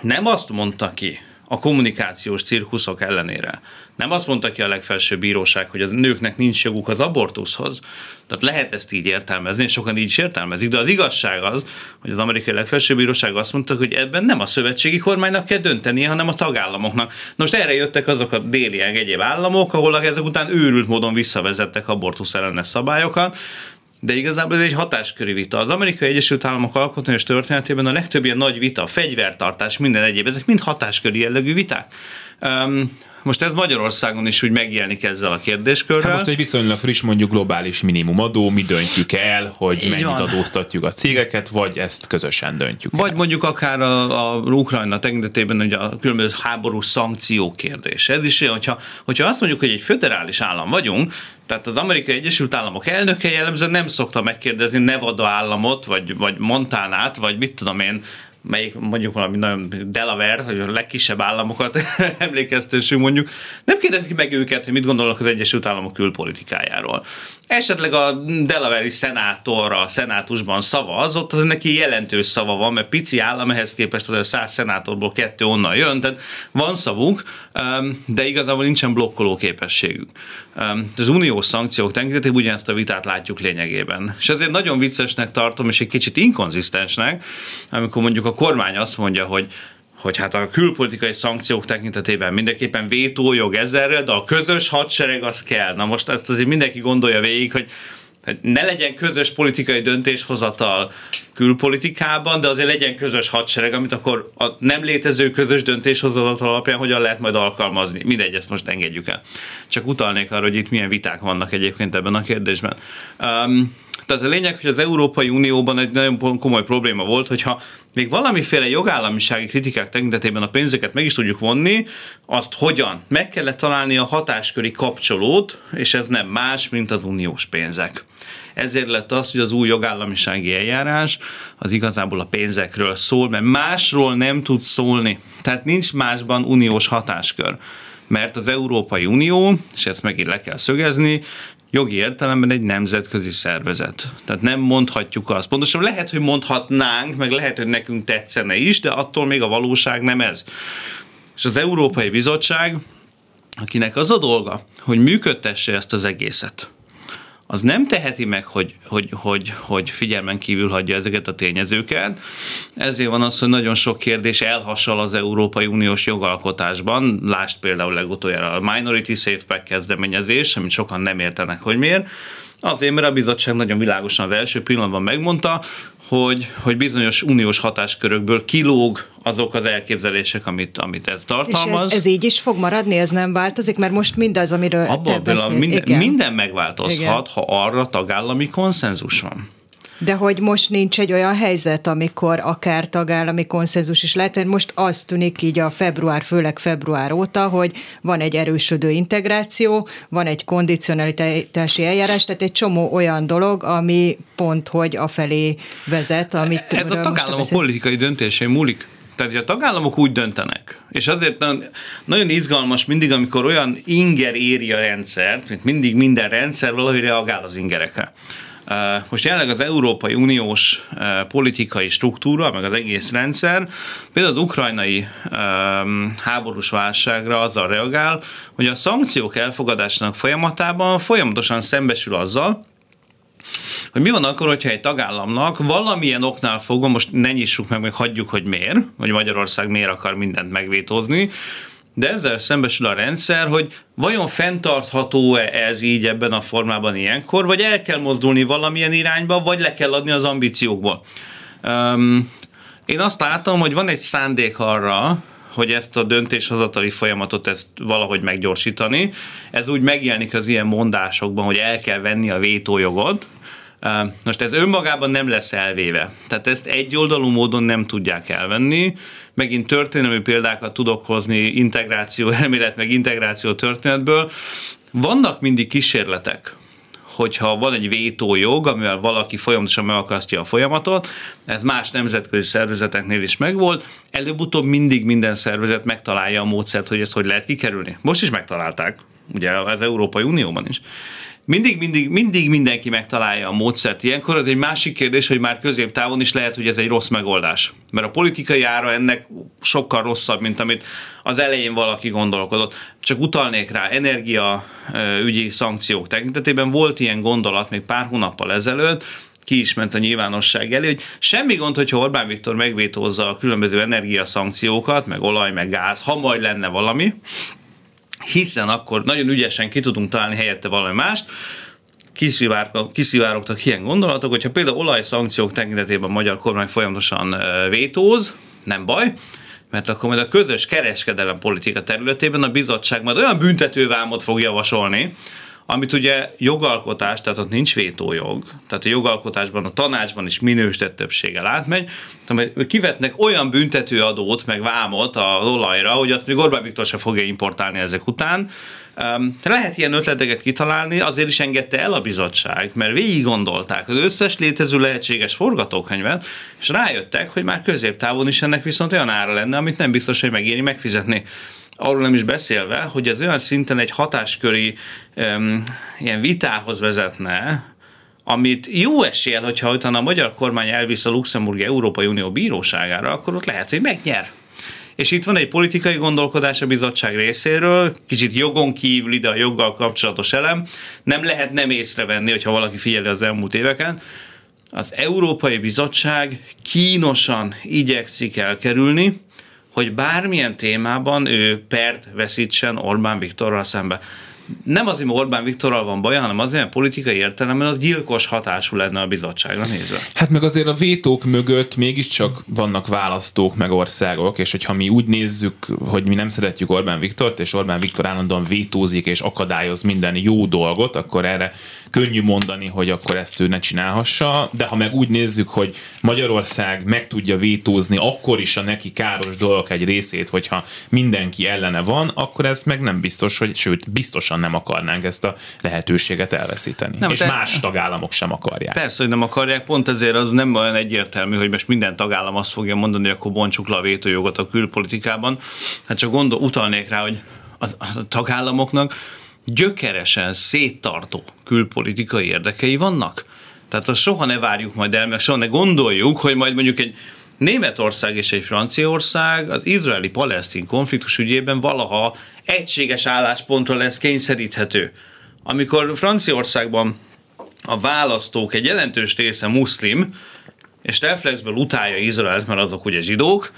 nem azt mondta ki a kommunikációs cirkuszok ellenére, nem azt mondta ki a legfelsőbb bíróság, hogy a nőknek nincs joguk az abortuszhoz. Tehát lehet ezt így értelmezni, és sokan így is értelmezik, de az igazság az, hogy az amerikai legfelsőbb bíróság azt mondta, hogy ebben nem a szövetségi kormánynak kell döntenie, hanem a tagállamoknak. Most erre jöttek azok a déli egyéb államok, ahol ezek után őrült módon visszavezettek abortusz ellenes szabályokat, de igazából ez egy hatásköri vita. Az Amerikai Egyesült Államok alkotmányos történetében a legtöbb ilyen nagy vita, fegyvertartás, minden egyéb, ezek mind hatásköri jellegű viták. Um, most ez Magyarországon is úgy megjelenik ezzel a kérdéskörrel. Hát most egy viszonylag friss, mondjuk globális minimumadó, mi döntjük el, hogy Így mennyit van. adóztatjuk a cégeket, vagy ezt közösen döntjük Vagy el. mondjuk akár a, a Ukrajna tekintetében hogy a különböző háborús szankciók kérdés. Ez is olyan, hogyha, hogyha azt mondjuk, hogy egy föderális állam vagyunk, tehát az Amerikai Egyesült Államok elnöke jellemzően nem szokta megkérdezni Nevada államot, vagy, vagy Montánát, vagy mit tudom én, melyik mondjuk valami nagyon Delaware, hogy a legkisebb államokat emlékeztessünk mondjuk, nem kérdezik meg őket, hogy mit gondolnak az Egyesült Államok külpolitikájáról. Esetleg a Delaware-i szenátor a szenátusban szavaz, ott az neki jelentős szava van, mert pici állam ehhez képest hogy a száz szenátorból kettő onnan jön, tehát van szavunk, de igazából nincsen blokkoló képességük. Az uniós szankciók tekintetében ugyanezt a vitát látjuk lényegében. És ezért nagyon viccesnek tartom, és egy kicsit inkonzisztensnek, amikor mondjuk a kormány azt mondja, hogy hogy hát a külpolitikai szankciók tekintetében mindenképpen vétójog ezerrel, de a közös hadsereg az kell. Na most ezt azért mindenki gondolja végig, hogy ne legyen közös politikai döntéshozatal külpolitikában, de azért legyen közös hadsereg, amit akkor a nem létező közös döntéshozatal alapján hogyan lehet majd alkalmazni. Mindegy, ezt most engedjük el. Csak utalnék arra, hogy itt milyen viták vannak egyébként ebben a kérdésben. Um, tehát a lényeg, hogy az Európai Unióban egy nagyon komoly probléma volt, hogyha még valamiféle jogállamisági kritikák tekintetében a pénzeket meg is tudjuk vonni, azt hogyan? Meg kellett találni a hatásköri kapcsolót, és ez nem más, mint az uniós pénzek. Ezért lett az, hogy az új jogállamisági eljárás az igazából a pénzekről szól, mert másról nem tud szólni. Tehát nincs másban uniós hatáskör mert az Európai Unió, és ezt megint le kell szögezni, jogi értelemben egy nemzetközi szervezet. Tehát nem mondhatjuk azt. Pontosan lehet, hogy mondhatnánk, meg lehet, hogy nekünk tetszene is, de attól még a valóság nem ez. És az Európai Bizottság, akinek az a dolga, hogy működtesse ezt az egészet, az nem teheti meg, hogy, hogy, hogy, hogy figyelmen kívül hagyja ezeket a tényezőket. Ezért van az, hogy nagyon sok kérdés elhasal az Európai Uniós jogalkotásban. Lást például legutoljára a Minority Safe Pack kezdeményezés, amit sokan nem értenek, hogy miért. Azért, mert a bizottság nagyon világosan az első pillanatban megmondta, hogy, hogy bizonyos uniós hatáskörökből kilóg azok az elképzelések, amit, amit ez tartalmaz. És ez, ez így is fog maradni, ez nem változik, mert most mindaz, amiről Abban te beszél, minden, igen. minden megváltozhat, igen. ha arra tagállami konszenzus van. De hogy most nincs egy olyan helyzet, amikor akár tagállami konszenzus is lehet, most az tűnik így a február, főleg február óta, hogy van egy erősödő integráció, van egy kondicionalitási eljárás, tehát egy csomó olyan dolog, ami pont, hogy afelé vezet, amit Ez a tagállamok politikai döntésén múlik. Tehát, hogy a tagállamok úgy döntenek, és azért nagyon, nagyon izgalmas mindig, amikor olyan inger éri a rendszert, mint mindig minden rendszer valahogy reagál az ingerekre. Most jelenleg az Európai Uniós politikai struktúra, meg az egész rendszer például az ukrajnai háborús válságra azzal reagál, hogy a szankciók elfogadásának folyamatában folyamatosan szembesül azzal, hogy mi van akkor, hogyha egy tagállamnak valamilyen oknál fogva, most ne nyissuk meg, meg hagyjuk, hogy miért, vagy Magyarország miért akar mindent megvétózni, de ezzel szembesül a rendszer, hogy vajon fenntartható-e ez így ebben a formában ilyenkor, vagy el kell mozdulni valamilyen irányba, vagy le kell adni az ambíciókból. Um, én azt látom, hogy van egy szándék arra, hogy ezt a döntéshozatali folyamatot ezt valahogy meggyorsítani. Ez úgy megjelenik az ilyen mondásokban, hogy el kell venni a vétójogot, most ez önmagában nem lesz elvéve. Tehát ezt egyoldalú módon nem tudják elvenni. Megint történelmi példákat tudok hozni integráció elmélet, meg integráció történetből. Vannak mindig kísérletek, hogyha van egy vétójog, amivel valaki folyamatosan megakasztja a folyamatot, ez más nemzetközi szervezeteknél is megvolt, előbb-utóbb mindig minden szervezet megtalálja a módszert, hogy ezt hogy lehet kikerülni. Most is megtalálták, ugye az Európai Unióban is mindig, mindig, mindig mindenki megtalálja a módszert ilyenkor. Az egy másik kérdés, hogy már középtávon is lehet, hogy ez egy rossz megoldás. Mert a politikai ára ennek sokkal rosszabb, mint amit az elején valaki gondolkodott. Csak utalnék rá, energia ügyi szankciók tekintetében volt ilyen gondolat még pár hónappal ezelőtt, ki is ment a nyilvánosság elé, hogy semmi gond, hogyha Orbán Viktor megvétózza a különböző energiaszankciókat, meg olaj, meg gáz, ha majd lenne valami, hiszen akkor nagyon ügyesen ki tudunk találni helyette valami mást, kiszivárogtak ilyen gondolatok, hogyha például olajszankciók tekintetében a magyar kormány folyamatosan vétóz, nem baj, mert akkor majd a közös kereskedelem politika területében a bizottság majd olyan büntetővámot fog javasolni, amit ugye jogalkotás, tehát ott nincs vétójog, tehát a jogalkotásban, a tanácsban is minősített többséggel átmegy, tehát kivetnek olyan büntetőadót, meg vámot a olajra, hogy azt még Orbán Viktor se fogja importálni ezek után. Lehet ilyen ötleteket kitalálni, azért is engedte el a bizottság, mert végig gondolták az összes létező lehetséges forgatókönyvet, és rájöttek, hogy már középtávon is ennek viszont olyan ára lenne, amit nem biztos, hogy megéri megfizetni arról nem is beszélve, hogy ez olyan szinten egy hatásköri um, ilyen vitához vezetne, amit jó eséllyel, hogyha utána a magyar kormány elvisz a Luxemburgi Európai Unió bíróságára, akkor ott lehet, hogy megnyer. És itt van egy politikai gondolkodás a bizottság részéről, kicsit jogon kívül ide a joggal kapcsolatos elem. Nem lehet nem észrevenni, hogyha valaki figyeli az elmúlt éveken. Az Európai Bizottság kínosan igyekszik elkerülni, hogy bármilyen témában ő pert veszítsen Orbán Viktorral szembe nem azért, mert Orbán Viktorral van baj, hanem azért, mert politikai értelemben az gyilkos hatású lenne a bizottságra nézve. Hát meg azért a vétók mögött mégiscsak vannak választók, meg országok, és hogyha mi úgy nézzük, hogy mi nem szeretjük Orbán Viktort, és Orbán Viktor állandóan vétózik és akadályoz minden jó dolgot, akkor erre könnyű mondani, hogy akkor ezt ő ne csinálhassa, de ha meg úgy nézzük, hogy Magyarország meg tudja vétózni akkor is a neki káros dolgok egy részét, hogyha mindenki ellene van, akkor ez meg nem biztos, hogy sőt, biztosan nem akarnánk ezt a lehetőséget elveszíteni. Nem, és te... más tagállamok sem akarják. Persze, hogy nem akarják, pont ezért az nem olyan egyértelmű, hogy most minden tagállam azt fogja mondani, hogy akkor bontsuk le a vétójogot a külpolitikában. Hát csak gondol, utalnék rá, hogy az a tagállamoknak gyökeresen széttartó külpolitikai érdekei vannak. Tehát azt soha ne várjuk majd el, meg soha ne gondoljuk, hogy majd mondjuk egy Németország és egy Franciaország az izraeli-palesztin konfliktus ügyében valaha egységes álláspontra lesz kényszeríthető. Amikor Franciaországban a választók egy jelentős része muszlim, és reflexből utálja Izraelt, mert azok ugye zsidók,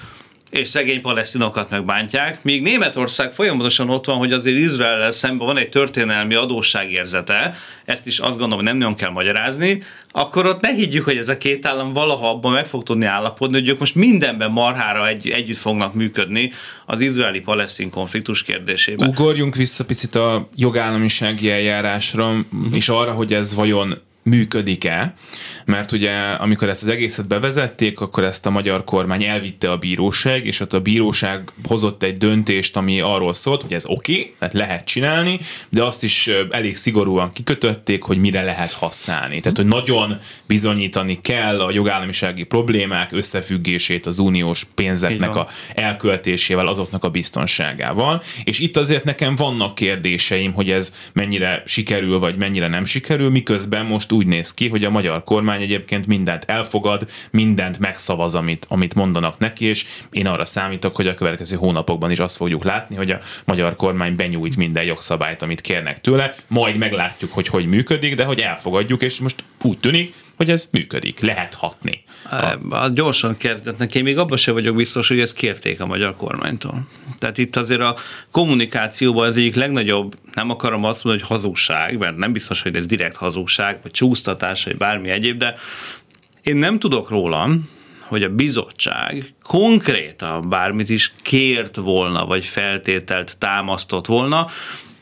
és szegény palesztinokat megbántják, míg Németország folyamatosan ott van, hogy azért Izrael szemben van egy történelmi adósságérzete, ezt is azt gondolom, hogy nem nagyon kell magyarázni, akkor ott ne higgyük, hogy ez a két állam valaha abban meg fog tudni állapodni, hogy ők most mindenben marhára egy, együtt fognak működni az izraeli-palesztin konfliktus kérdésében. Ugorjunk vissza picit a jogállamisági eljárásra, és arra, hogy ez vajon működik-e, mert ugye amikor ezt az egészet bevezették, akkor ezt a magyar kormány elvitte a bíróság, és ott a bíróság hozott egy döntést, ami arról szólt, hogy ez oké, okay, tehát lehet csinálni, de azt is elég szigorúan kikötötték, hogy mire lehet használni. Tehát, hogy nagyon bizonyítani kell a jogállamisági problémák összefüggését az uniós pénzeknek a elköltésével, azoknak a biztonságával. És itt azért nekem vannak kérdéseim, hogy ez mennyire sikerül, vagy mennyire nem sikerül, miközben most úgy néz ki, hogy a magyar kormány egyébként mindent elfogad, mindent megszavaz, amit, amit mondanak neki, és én arra számítok, hogy a következő hónapokban is azt fogjuk látni, hogy a magyar kormány benyújt minden jogszabályt, amit kérnek tőle, majd meglátjuk, hogy hogy működik, de hogy elfogadjuk, és most úgy tűnik, hogy ez működik, lehet hatni. A... a gyorsan kezdetnek, én még abban sem vagyok biztos, hogy ezt kérték a magyar kormánytól. Tehát itt azért a kommunikációban az egyik legnagyobb, nem akarom azt mondani, hogy hazugság, mert nem biztos, hogy ez direkt hazugság, vagy csúsztatás, vagy bármi egyéb, de én nem tudok róla, hogy a bizottság konkrétan bármit is kért volna, vagy feltételt támasztott volna,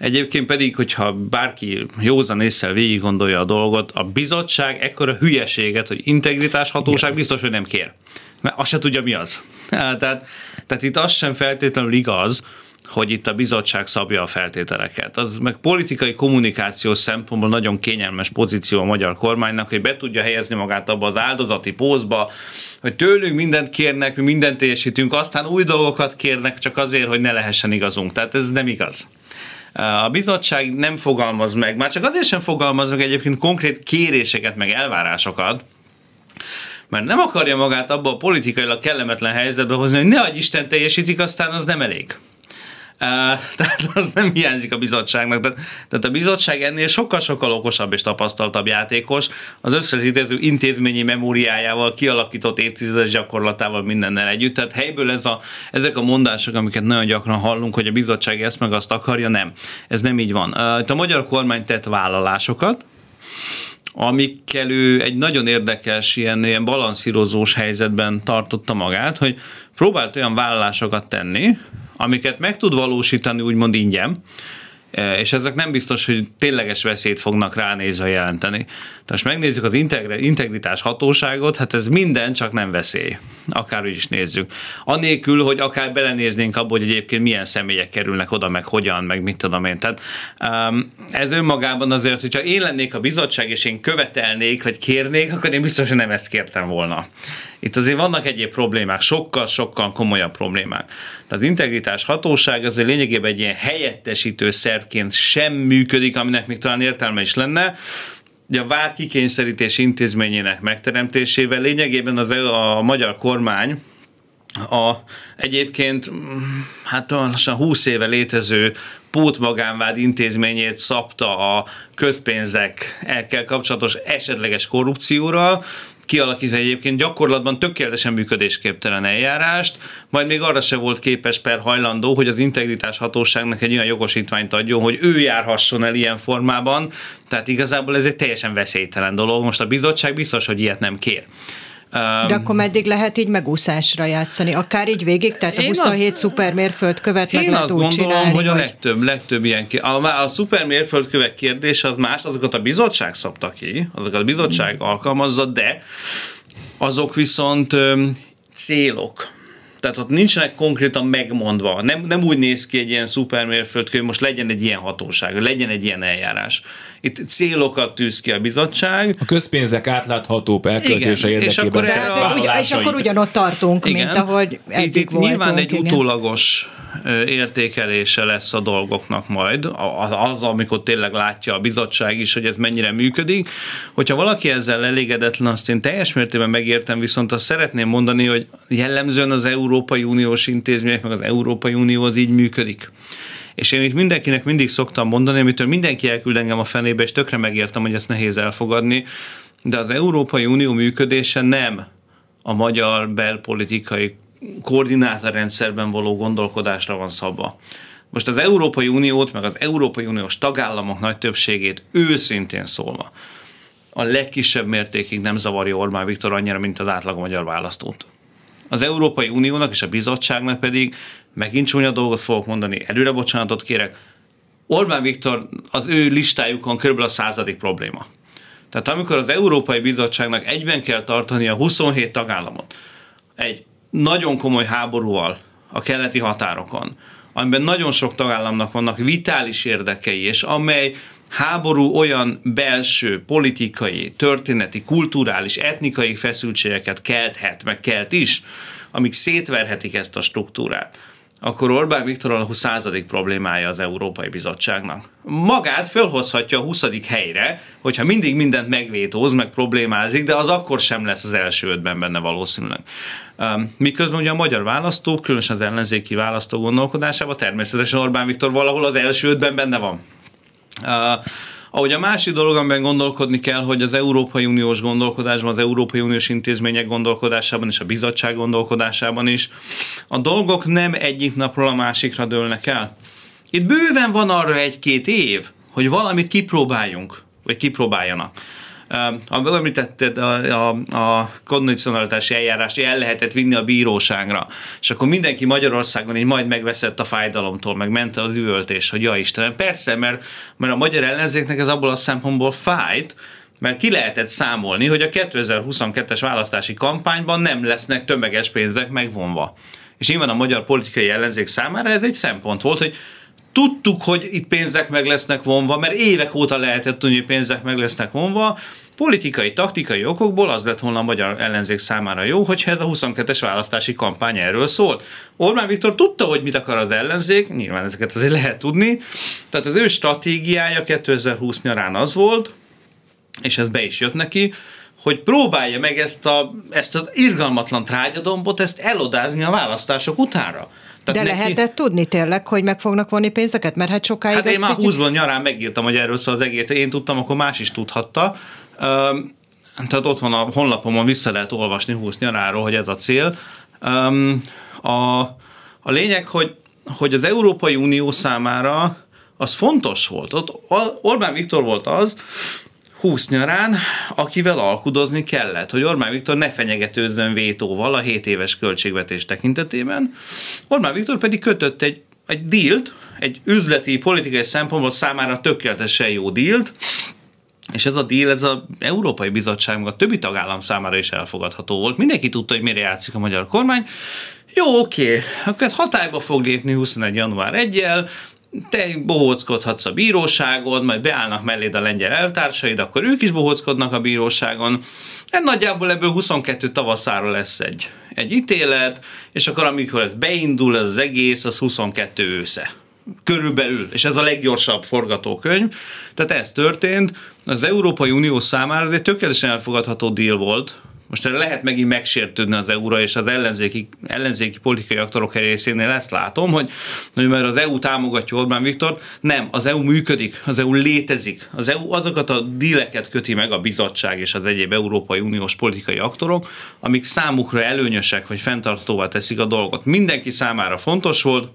Egyébként pedig, hogyha bárki józan észre végig gondolja a dolgot, a bizottság ekkora hülyeséget, hogy integritás hatóság biztos, hogy nem kér. Mert azt se tudja, mi az. Tehát, tehát itt az sem feltétlenül igaz, hogy itt a bizottság szabja a feltételeket. Az meg politikai kommunikációs szempontból nagyon kényelmes pozíció a magyar kormánynak, hogy be tudja helyezni magát abba az áldozati pózba, hogy tőlünk mindent kérnek, mi mindent teljesítünk, aztán új dolgokat kérnek csak azért, hogy ne lehessen igazunk. Tehát ez nem igaz. A bizottság nem fogalmaz meg, már csak azért sem fogalmaz meg egyébként konkrét kéréseket, meg elvárásokat, mert nem akarja magát abba a politikailag kellemetlen helyzetbe hozni, hogy ne adj Isten teljesítik, aztán az nem elég. Tehát az nem hiányzik a bizottságnak. Tehát, tehát a bizottság ennél sokkal-sokkal okosabb és tapasztaltabb játékos, az összesítező intézményi memóriájával, kialakított évtizedes gyakorlatával mindennel együtt. Tehát helyből ez a, ezek a mondások, amiket nagyon gyakran hallunk, hogy a bizottság ezt meg azt akarja, nem. Ez nem így van. Itt a magyar kormány tett vállalásokat, amikkel ő egy nagyon érdekes, ilyen, ilyen balanszírozós helyzetben tartotta magát, hogy próbált olyan vállalásokat tenni, amiket meg tud valósítani úgymond ingyen, és ezek nem biztos, hogy tényleges veszélyt fognak ránézve jelenteni. Tehát most megnézzük az integritás hatóságot, hát ez minden, csak nem veszély. Akár is nézzük. Anélkül, hogy akár belenéznénk abba, hogy egyébként milyen személyek kerülnek oda, meg hogyan, meg mit tudom én. Tehát ez önmagában azért, hogyha én lennék a bizottság, és én követelnék, vagy kérnék, akkor én biztos, hogy nem ezt kértem volna. Itt azért vannak egyéb problémák, sokkal-sokkal komolyabb problémák. Tehát az integritás hatóság azért lényegében egy ilyen helyettesítő szervként sem működik, aminek még talán értelme is lenne, ugye a vált kikényszerítés intézményének megteremtésével lényegében az a magyar kormány a egyébként hát lassan 20 éve létező pótmagánvád intézményét szabta a közpénzekkel kapcsolatos esetleges korrupcióra, kialakítani egyébként gyakorlatban tökéletesen működésképtelen eljárást, majd még arra se volt képes per hajlandó, hogy az integritás hatóságnak egy olyan jogosítványt adjon, hogy ő járhasson el ilyen formában, tehát igazából ez egy teljesen veszélytelen dolog. Most a bizottság biztos, hogy ilyet nem kér. De akkor meddig lehet így megúszásra játszani? Akár így végig? Tehát a 27 szuper követ meg Én lehet azt úgy gondolom, csinálni, hogy a legtöbb, legtöbb ilyen ki. A, a szuper mérföldkövek kérdés az más, azokat a bizottság szabta ki, azokat a bizottság alkalmazza, de azok viszont öm, célok. Tehát ott nincsenek konkrétan megmondva. Nem, nem úgy néz ki egy ilyen szupermérföldkő, hogy most legyen egy ilyen hatóság, legyen egy ilyen eljárás. Itt célokat tűz ki a bizottság. A közpénzek átláthatóbb elköltése Igen, és érdekében. akkor De erre a- ugy, és akkor ugyanott tartunk, Igen. mint ahogy itt, eddig itt voltunk. nyilván egy igen. utólagos értékelése lesz a dolgoknak majd, az, amikor tényleg látja a bizottság is, hogy ez mennyire működik. Hogyha valaki ezzel elégedetlen, azt én teljes mértékben megértem, viszont azt szeretném mondani, hogy jellemzően az Európai Uniós intézmények, meg az Európai Unió az így működik. És én itt mindenkinek mindig szoktam mondani, amitől mindenki elküld engem a fenébe, és tökre megértem, hogy ezt nehéz elfogadni, de az Európai Unió működése nem a magyar belpolitikai koordinátorrendszerben való gondolkodásra van szabva. Most az Európai Uniót, meg az Európai Uniós tagállamok nagy többségét őszintén szólva a legkisebb mértékig nem zavarja Orbán Viktor annyira, mint az átlag magyar választót. Az Európai Uniónak és a bizottságnak pedig megint csúnya dolgot fogok mondani, előre bocsánatot kérek. Orbán Viktor az ő listájukon körülbelül a századik probléma. Tehát amikor az Európai Bizottságnak egyben kell tartani a 27 tagállamot egy nagyon komoly háborúval a keleti határokon, amiben nagyon sok tagállamnak vannak vitális érdekei, és amely háború olyan belső, politikai, történeti, kulturális, etnikai feszültségeket kelthet, meg kelt is, amik szétverhetik ezt a struktúrát akkor Orbán Viktor a 20. problémája az Európai Bizottságnak. Magát fölhozhatja a 20. helyre, hogyha mindig mindent megvétóz, meg problémázik, de az akkor sem lesz az első ötben benne valószínűleg. Miközben ugye a magyar választók, különösen az ellenzéki választó gondolkodásában természetesen Orbán Viktor valahol az első ötben benne van. Ahogy a másik dolog, amiben gondolkodni kell, hogy az Európai Uniós gondolkodásban, az Európai Uniós intézmények gondolkodásában és a bizottság gondolkodásában is a dolgok nem egyik napról a másikra dőlnek el. Itt bőven van arra egy-két év, hogy valamit kipróbáljunk, vagy kipróbáljanak. Uh, említetted a, a, a kondicionalitási eljárást, el lehetett vinni a bíróságra, és akkor mindenki Magyarországon így majd megveszett a fájdalomtól, meg ment az üvöltés, hogy ja Istenem, persze, mert, mert a magyar ellenzéknek ez abból a szempontból fájt, mert ki lehetett számolni, hogy a 2022-es választási kampányban nem lesznek tömeges pénzek megvonva. És nyilván a magyar politikai ellenzék számára ez egy szempont volt, hogy tudtuk, hogy itt pénzek meg lesznek vonva, mert évek óta lehetett tudni, hogy pénzek meg lesznek vonva, politikai, taktikai okokból az lett volna a magyar ellenzék számára jó, hogyha ez a 22-es választási kampány erről szólt. Orbán Viktor tudta, hogy mit akar az ellenzék, nyilván ezeket azért lehet tudni, tehát az ő stratégiája 2020 nyarán az volt, és ez be is jött neki, hogy próbálja meg ezt, a, ezt az irgalmatlan trágyadombot, ezt elodázni a választások utánra. Tehát De neki... lehetett tudni tényleg, hogy meg fognak vonni pénzeket? Mert hát sokáig... Hát én már így... 20-ban nyarán megírtam, hogy erről szól az egész. Én tudtam, akkor más is tudhatta. Um, tehát ott van a honlapomon, vissza lehet olvasni 20 nyaráról, hogy ez a cél. Um, a, a lényeg, hogy, hogy az Európai Unió számára az fontos volt. Ott Orbán Viktor volt az, 20 nyarán, akivel alkudozni kellett, hogy Orbán Viktor ne fenyegetőzzön vétóval a 7 éves költségvetés tekintetében. Orbán Viktor pedig kötött egy, egy dílt, egy üzleti, politikai szempontból számára tökéletesen jó dílt, és ez a díl, ez az Európai Bizottság, a többi tagállam számára is elfogadható volt. Mindenki tudta, hogy mire játszik a magyar kormány. Jó, oké, akkor ez hatályba fog lépni 21. január 1 te bohóckodhatsz a bíróságon, majd beállnak melléd a lengyel eltársaid, akkor ők is bohóckodnak a bíróságon. Hát nagyjából ebből 22 tavaszára lesz egy, egy ítélet, és akkor amikor ez beindul, ez az egész, az 22 ősze. Körülbelül, és ez a leggyorsabb forgatókönyv. Tehát ez történt. Az Európai Unió számára ez egy tökéletesen elfogadható deal volt, most lehet megint megsértődni az EU-ra, és az ellenzéki, ellenzéki politikai aktorok részénél ezt látom, hogy, hogy mert az EU támogatja Orbán Viktor, nem, az EU működik, az EU létezik. Az EU azokat a díleket köti meg a bizottság és az egyéb Európai Uniós politikai aktorok, amik számukra előnyösek, vagy fenntartóvá teszik a dolgot. Mindenki számára fontos volt,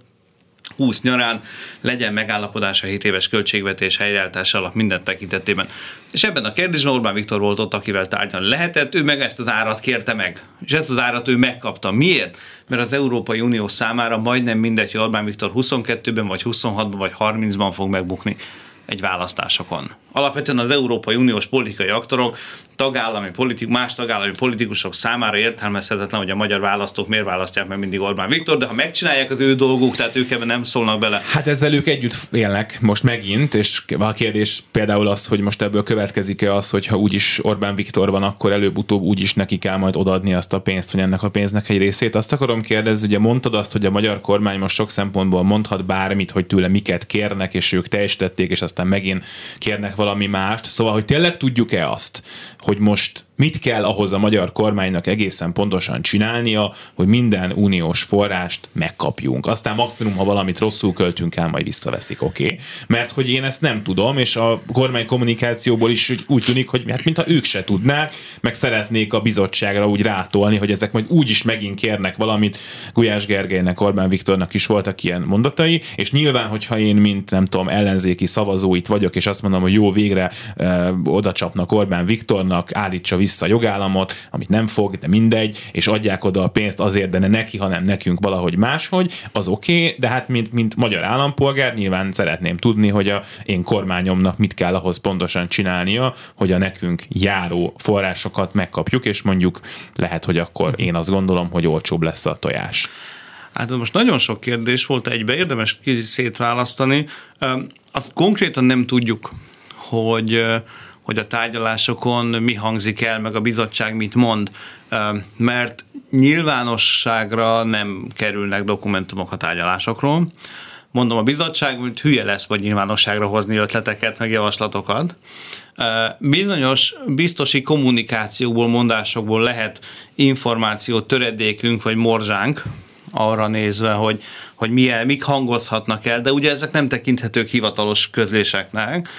20 nyarán legyen megállapodás a 7 éves költségvetés helyreállítása alatt minden tekintetében. És ebben a kérdésben Orbán Viktor volt ott, akivel tárgyalni lehetett, ő meg ezt az árat kérte meg. És ezt az árat ő megkapta. Miért? Mert az Európai Unió számára majdnem mindegy, hogy Orbán Viktor 22-ben, vagy 26-ban, vagy 30-ban fog megbukni egy választásokon. Alapvetően az Európai Uniós politikai aktorok tagállami politik, más tagállami politikusok számára értelmezhetetlen, hogy a magyar választók miért választják meg mindig Orbán Viktor, de ha megcsinálják az ő dolguk, tehát ők ebben nem szólnak bele. Hát ezzel ők együtt élnek most megint, és a kérdés például az, hogy most ebből következik-e az, hogy ha úgyis Orbán Viktor van, akkor előbb-utóbb úgyis neki kell majd odaadni azt a pénzt, vagy ennek a pénznek egy részét. Azt akarom kérdezni, ugye mondtad azt, hogy a magyar kormány most sok szempontból mondhat bármit, hogy tőle miket kérnek, és ők teljesítették, és aztán megint kérnek valami mást. Szóval, hogy tényleg tudjuk-e azt, hogy most mit kell ahhoz a magyar kormánynak egészen pontosan csinálnia, hogy minden uniós forrást megkapjunk. Aztán maximum, ha valamit rosszul költünk el, majd visszaveszik, oké. Okay. Mert hogy én ezt nem tudom, és a kormány kommunikációból is úgy tűnik, hogy hát mintha ők se tudnák, meg szeretnék a bizottságra úgy rátolni, hogy ezek majd úgy is megint kérnek valamit. Gulyás Gergelynek, Orbán Viktornak is voltak ilyen mondatai, és nyilván, hogyha én, mint nem tudom, ellenzéki szavazóit vagyok, és azt mondom, hogy jó, végre ö, oda csapnak Orbán Viktornak, állítsa vissza a jogállamot, amit nem fog, de mindegy, és adják oda a pénzt azért, de ne neki, hanem nekünk valahogy máshogy, az oké, okay, de hát mint, mint magyar állampolgár nyilván szeretném tudni, hogy a én kormányomnak mit kell ahhoz pontosan csinálnia, hogy a nekünk járó forrásokat megkapjuk, és mondjuk lehet, hogy akkor én azt gondolom, hogy olcsóbb lesz a tojás. Hát most nagyon sok kérdés volt egybe, érdemes kicsit szétválasztani. Azt konkrétan nem tudjuk, hogy hogy a tárgyalásokon mi hangzik el, meg a bizottság mit mond, mert nyilvánosságra nem kerülnek dokumentumok a tárgyalásokról. Mondom, a bizottság mint hülye lesz, vagy nyilvánosságra hozni ötleteket, meg javaslatokat. Bizonyos biztosi kommunikációból, mondásokból lehet információ töredékünk, vagy morzsánk, arra nézve, hogy, hogy milyen, mik hangozhatnak el, de ugye ezek nem tekinthetők hivatalos közléseknek.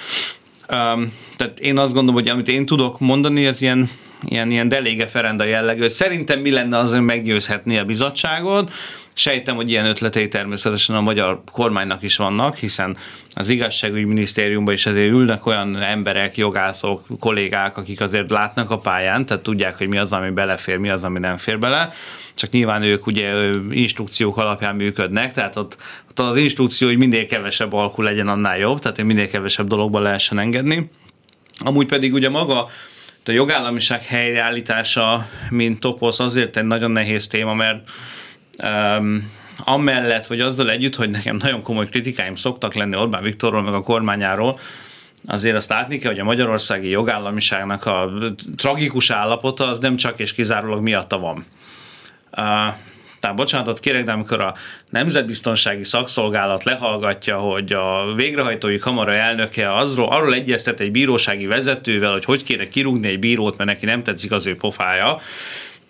Um, tehát én azt gondolom, hogy amit én tudok mondani, ez ilyen ilyen, ilyen delége ferenda jellegű. Szerintem mi lenne az, hogy meggyőzhetni a bizottságot. Sejtem, hogy ilyen ötletei természetesen a magyar kormánynak is vannak, hiszen az igazságügyi minisztériumban is azért ülnek olyan emberek, jogászok, kollégák, akik azért látnak a pályán, tehát tudják, hogy mi az, ami belefér, mi az, ami nem fér bele csak nyilván ők ugye instrukciók alapján működnek, tehát ott, ott az instrukció, hogy minél kevesebb alkul legyen, annál jobb, tehát minél kevesebb dologba lehessen engedni. Amúgy pedig ugye maga a jogállamiság helyreállítása, mint toposz, azért egy nagyon nehéz téma, mert um, amellett, vagy azzal együtt, hogy nekem nagyon komoly kritikáim szoktak lenni Orbán Viktorról, meg a kormányáról, azért azt látni kell, hogy a magyarországi jogállamiságnak a tragikus állapota az nem csak és kizárólag miatta van. Tehát bocsánatot kérek, de amikor a Nemzetbiztonsági Szakszolgálat lehallgatja, hogy a végrehajtói kamara elnöke azról, arról egyeztet egy bírósági vezetővel, hogy hogy kéne kirúgni egy bírót, mert neki nem tetszik az ő pofája,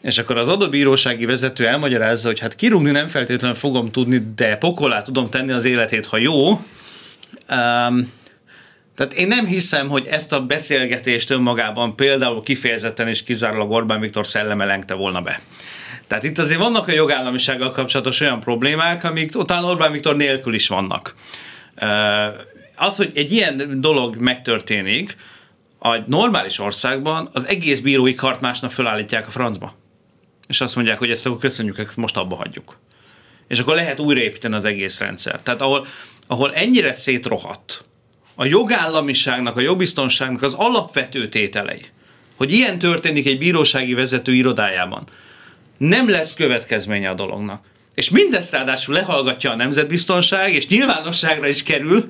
és akkor az adott bírósági vezető elmagyarázza, hogy hát kirúgni nem feltétlenül fogom tudni, de pokolá tudom tenni az életét, ha jó. Um, tehát én nem hiszem, hogy ezt a beszélgetést önmagában például kifejezetten és kizárólag Orbán Viktor szelleme lengte volna be. Tehát itt azért vannak a jogállamisággal kapcsolatos olyan problémák, amik utána Orbán Viktor nélkül is vannak. Az, hogy egy ilyen dolog megtörténik, a normális országban az egész bírói kart másnap fölállítják a francba. És azt mondják, hogy ezt akkor köszönjük, ezt most abba hagyjuk. És akkor lehet újraépíteni az egész rendszer. Tehát ahol, ahol ennyire szétrohadt a jogállamiságnak, a jogbiztonságnak az alapvető tételei, hogy ilyen történik egy bírósági vezető irodájában, nem lesz következménye a dolognak. És mindezt ráadásul lehallgatja a nemzetbiztonság, és nyilvánosságra is kerül,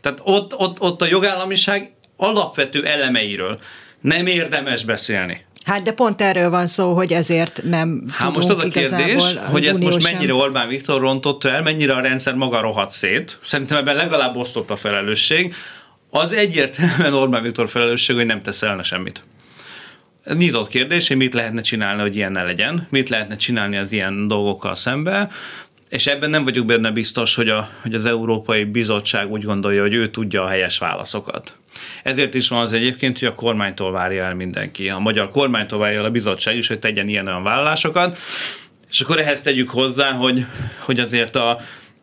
tehát ott, ott, ott a jogállamiság alapvető elemeiről nem érdemes beszélni. Hát de pont erről van szó, hogy ezért nem Hát most az a kérdés, hogy ezt most mennyire Orbán Viktor rontotta el, mennyire a rendszer maga rohadt szét. Szerintem ebben legalább osztott a felelősség. Az egyértelműen Orbán Viktor felelősség, hogy nem tesz elne semmit nyitott kérdés, hogy mit lehetne csinálni, hogy ilyen ne legyen, mit lehetne csinálni az ilyen dolgokkal szembe, és ebben nem vagyok benne biztos, hogy, a, hogy az Európai Bizottság úgy gondolja, hogy ő tudja a helyes válaszokat. Ezért is van az egyébként, hogy a kormánytól várja el mindenki. A magyar kormánytól várja el a bizottság is, hogy tegyen ilyen olyan vállalásokat, és akkor ehhez tegyük hozzá, hogy, hogy azért a,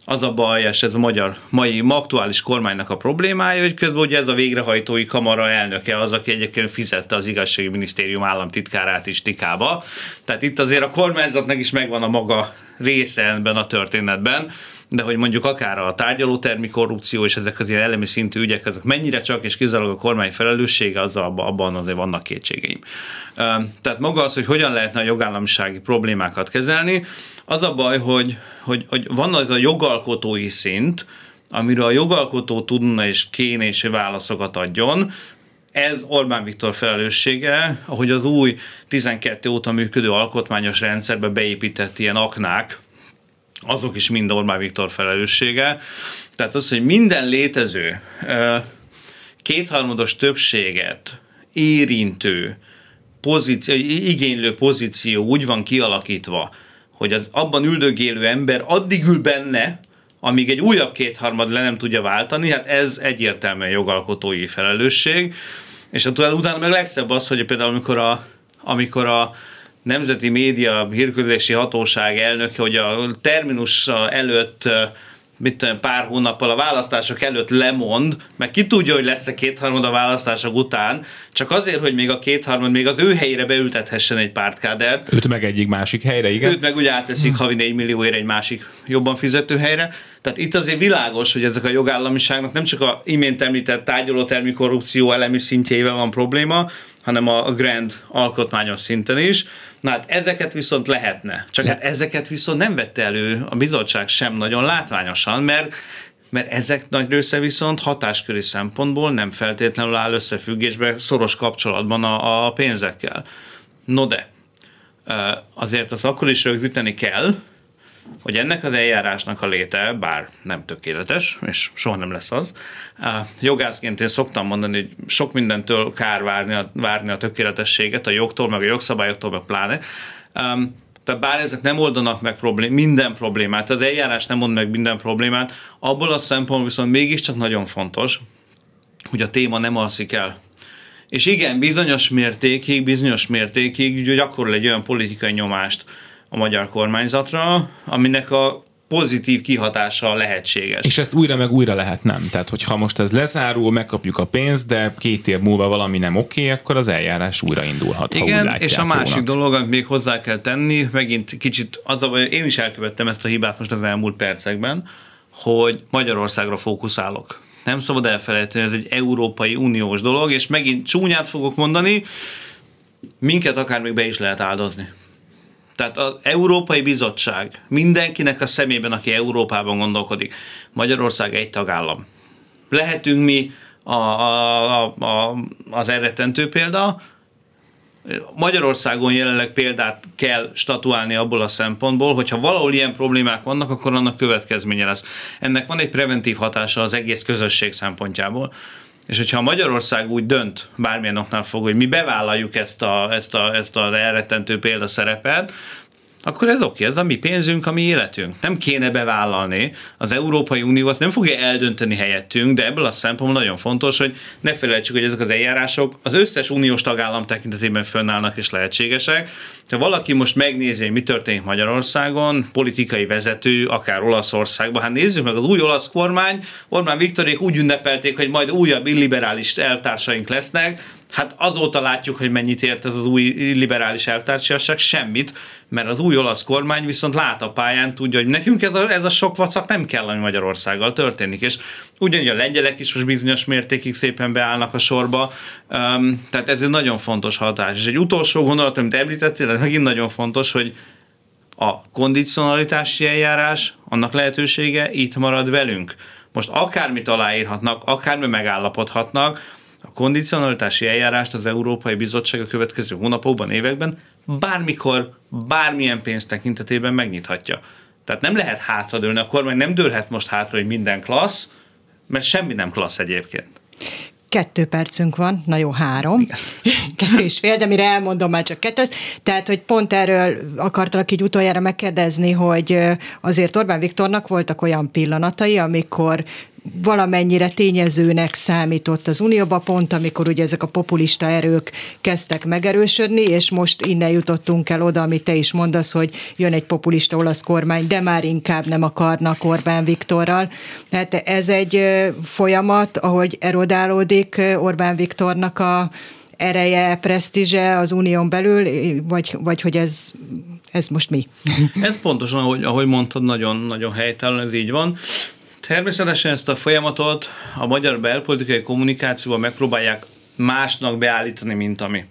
az a baj, és ez a magyar mai ma aktuális kormánynak a problémája, hogy közben ugye ez a végrehajtói kamara elnöke az, aki egyébként fizette az igazsági minisztérium államtitkárát is tikába. Tehát itt azért a kormányzatnak is megvan a maga része ebben a történetben, de hogy mondjuk akár a tárgyalótermi korrupció és ezek az ilyen elemi szintű ügyek, ezek mennyire csak és kizárólag a kormány felelőssége, az abban azért vannak kétségeim. Tehát maga az, hogy hogyan lehetne a jogállamisági problémákat kezelni, az a baj, hogy, hogy, hogy van az a jogalkotói szint, amiről a jogalkotó tudna és kéne és válaszokat adjon, ez Orbán Viktor felelőssége, ahogy az új 12 óta működő alkotmányos rendszerbe beépített ilyen aknák, azok is mind Orbán Viktor felelőssége. Tehát az, hogy minden létező kétharmados többséget érintő pozíció, igénylő pozíció úgy van kialakítva, hogy az abban üldögélő ember addig ül benne, amíg egy újabb kétharmad le nem tudja váltani, hát ez egyértelműen jogalkotói felelősség. És utána meg legszebb az, hogy például amikor a, amikor a Nemzeti Média Hírközlési Hatóság elnöke, hogy a terminus előtt mit tudom, pár hónappal a választások előtt lemond, meg ki tudja, hogy lesz-e kétharmad a választások után, csak azért, hogy még a kétharmad még az ő helyére beültethessen egy pártkádert. Őt meg egyik másik helyre, igen? Őt meg úgy átteszik havi 4 millióért egy másik jobban fizető helyre. Tehát itt azért világos, hogy ezek a jogállamiságnak nem csak a imént említett tárgyalótermi korrupció elemi szintjeivel van probléma, hanem a grand alkotmányos szinten is. Na hát ezeket viszont lehetne. Csak Le- hát ezeket viszont nem vette elő a bizottság sem nagyon látványosan, mert mert ezek nagy része viszont hatásköri szempontból nem feltétlenül áll összefüggésben, szoros kapcsolatban a, a pénzekkel. No de, azért azt akkor is rögzíteni kell, hogy ennek az eljárásnak a léte, bár nem tökéletes, és soha nem lesz az, jogászként én szoktam mondani, hogy sok mindentől kár várni a, várni a tökéletességet, a jogtól, meg a jogszabályoktól, meg pláne. Tehát bár ezek nem oldanak meg problém, minden problémát, az eljárás nem mond meg minden problémát, abból a szempontból viszont mégiscsak nagyon fontos, hogy a téma nem alszik el. És igen, bizonyos mértékig, bizonyos mértékig gyakorol egy olyan politikai nyomást, a magyar kormányzatra, aminek a pozitív kihatása lehetséges. És ezt újra meg újra lehet nem. Tehát, hogyha most ez lezárul, megkapjuk a pénzt, de két év múlva valami nem oké, akkor az eljárás újra indulhat. Igen, ha és a másik jónak. dolog, amit még hozzá kell tenni, megint kicsit az a én is elkövettem ezt a hibát most az elmúlt percekben, hogy Magyarországra fókuszálok. Nem szabad elfelejteni, ez egy Európai Uniós dolog, és megint csúnyát fogok mondani, minket akár még be is lehet áldozni. Tehát az Európai Bizottság mindenkinek a szemében, aki Európában gondolkodik, Magyarország egy tagállam. Lehetünk mi a, a, a, az eredetentő példa, Magyarországon jelenleg példát kell statuálni abból a szempontból, hogyha valahol ilyen problémák vannak, akkor annak következménye lesz. Ennek van egy preventív hatása az egész közösség szempontjából. És hogyha Magyarország úgy dönt, bármilyen oknál fog, hogy mi bevállaljuk ezt, a, ezt, a, ezt az elrettentő példaszerepet, akkor ez oké, ez a mi pénzünk, a mi életünk. Nem kéne bevállalni. Az Európai Unió azt nem fogja eldönteni helyettünk, de ebből a szempontból nagyon fontos, hogy ne felejtsük, hogy ezek az eljárások az összes uniós tagállam tekintetében fönnállnak és lehetségesek. Ha valaki most megnézi, hogy mi történik Magyarországon, politikai vezető, akár Olaszországban, hát nézzük meg az új olasz kormány, Orbán Viktorék úgy ünnepelték, hogy majd újabb illiberális eltársaink lesznek, Hát azóta látjuk, hogy mennyit ért ez az új liberális eltársiasság, semmit, mert az új olasz kormány viszont lát a pályán, tudja, hogy nekünk ez a, ez a sok vacak nem kell, ami Magyarországgal történik, és ugyanígy a lengyelek is most bizonyos mértékig szépen beállnak a sorba, um, tehát ez egy nagyon fontos hatás. És egy utolsó gondolat, amit említettél, ez megint nagyon fontos, hogy a kondicionalitási eljárás, annak lehetősége itt marad velünk. Most akármit aláírhatnak, akármi megállapodhatnak, kondicionalitási eljárást az Európai Bizottság a következő hónapokban, években bármikor, bármilyen pénz tekintetében megnyithatja. Tehát nem lehet hátradőlni, a kormány nem dőlhet most hátra, hogy minden klassz, mert semmi nem klassz egyébként. Kettő percünk van, na jó, három. Igen. Kettő és fél, de mire elmondom, már csak kettő Tehát, hogy pont erről akartalak így utoljára megkérdezni, hogy azért Orbán Viktornak voltak olyan pillanatai, amikor valamennyire tényezőnek számított az Unióba, pont amikor ugye ezek a populista erők kezdtek megerősödni, és most innen jutottunk el oda, amit te is mondasz, hogy jön egy populista olasz kormány, de már inkább nem akarnak Orbán Viktorral. Tehát ez egy folyamat, ahogy erodálódik Orbán Viktornak a ereje, presztízse az unión belül, vagy, vagy hogy ez, ez most mi? Ez pontosan, ahogy, ahogy mondtad, nagyon-nagyon helytálló, ez így van. Természetesen ezt a folyamatot a magyar belpolitikai kommunikációban megpróbálják másnak beállítani, mint ami.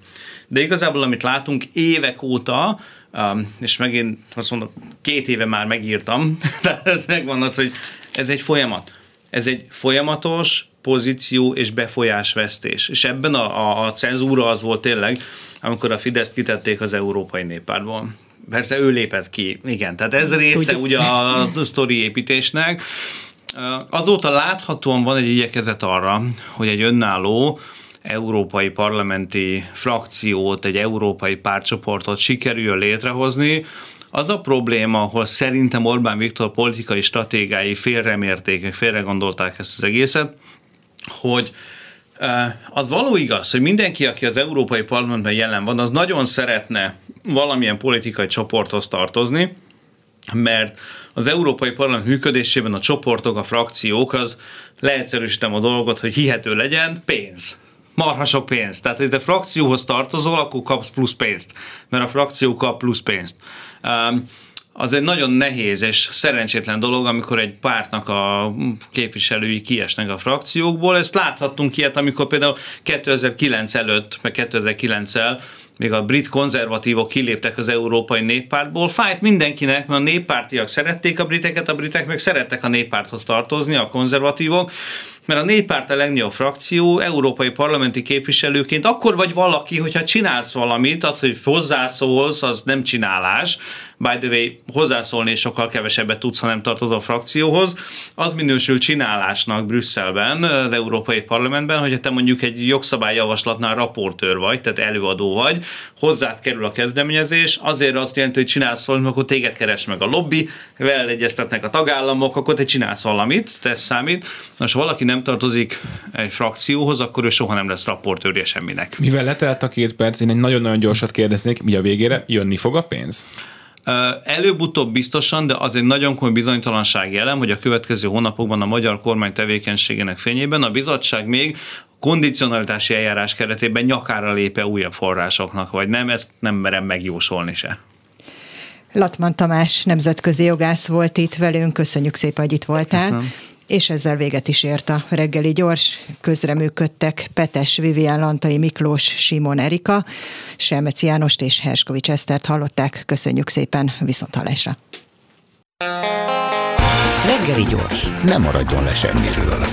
De igazából, amit látunk évek óta, um, és megint azt mondom, két éve már megírtam, de ez megvan az, hogy ez egy folyamat. Ez egy folyamatos pozíció és befolyásvesztés. És ebben a, a, a cenzúra az volt tényleg, amikor a Fidesz kitették az Európai Néppártból. Persze ő lépett ki, igen. Tehát ez része Tudjuk. ugye a, a sztori építésnek. Azóta láthatóan van egy igyekezet arra, hogy egy önálló európai parlamenti frakciót, egy európai pártcsoportot sikerül létrehozni, az a probléma, ahol szerintem Orbán Viktor politikai stratégái félremérték, félre gondolták ezt az egészet, hogy az való igaz, hogy mindenki, aki az Európai Parlamentben jelen van, az nagyon szeretne valamilyen politikai csoporthoz tartozni, mert az Európai Parlament működésében a csoportok, a frakciók, az leegyszerűsítem a dolgot, hogy hihető legyen, pénz marha sok pénzt. Tehát, hogy te frakcióhoz tartozol, akkor kapsz plusz pénzt, mert a frakció kap plusz pénzt. Um, az egy nagyon nehéz és szerencsétlen dolog, amikor egy pártnak a képviselői kiesnek a frakciókból. Ezt láthattunk ilyet, amikor például 2009 előtt, meg 2009-el még a brit konzervatívok kiléptek az Európai Néppártból. Fájt mindenkinek, mert a néppártiak szerették a briteket, a britek meg szerettek a néppárthoz tartozni, a konzervatívok, mert a néppárt a legnagyobb frakció, európai parlamenti képviselőként akkor vagy valaki, hogyha csinálsz valamit, az, hogy hozzászólsz, az nem csinálás, by the way, hozzászólni és sokkal kevesebbet tudsz, ha nem tartozol frakcióhoz, az minősül csinálásnak Brüsszelben, az Európai Parlamentben, hogyha te mondjuk egy jogszabályjavaslatnál raportőr vagy, tehát előadó vagy, hozzád kerül a kezdeményezés, azért azt jelenti, hogy csinálsz valamit, akkor téged keres meg a lobby, veled egyeztetnek a tagállamok, akkor te csinálsz valamit, tesz számít. Most valaki nem tartozik egy frakcióhoz, akkor ő soha nem lesz raportőrje semminek. Mivel letelt a két perc, én egy nagyon-nagyon gyorsat kérdeznék, mi a végére, jönni fog a pénz? Előbb-utóbb biztosan, de az egy nagyon komoly bizonytalanság jelen, hogy a következő hónapokban a magyar kormány tevékenységének fényében a bizottság még kondicionalitási eljárás keretében nyakára lépe újabb forrásoknak, vagy nem, ezt nem merem megjósolni se. Latman Tamás nemzetközi jogász volt itt velünk, köszönjük szépen, hogy itt voltál. Köszönöm. És ezzel véget is ért a reggeli gyors. Közreműködtek Petes, Vivian Lantai, Miklós, Simon Erika, Selmeci Jánost és Herskovics Esztert hallották. Köszönjük szépen, viszont hallásra. Reggeli gyors, nem maradjon le semmiről.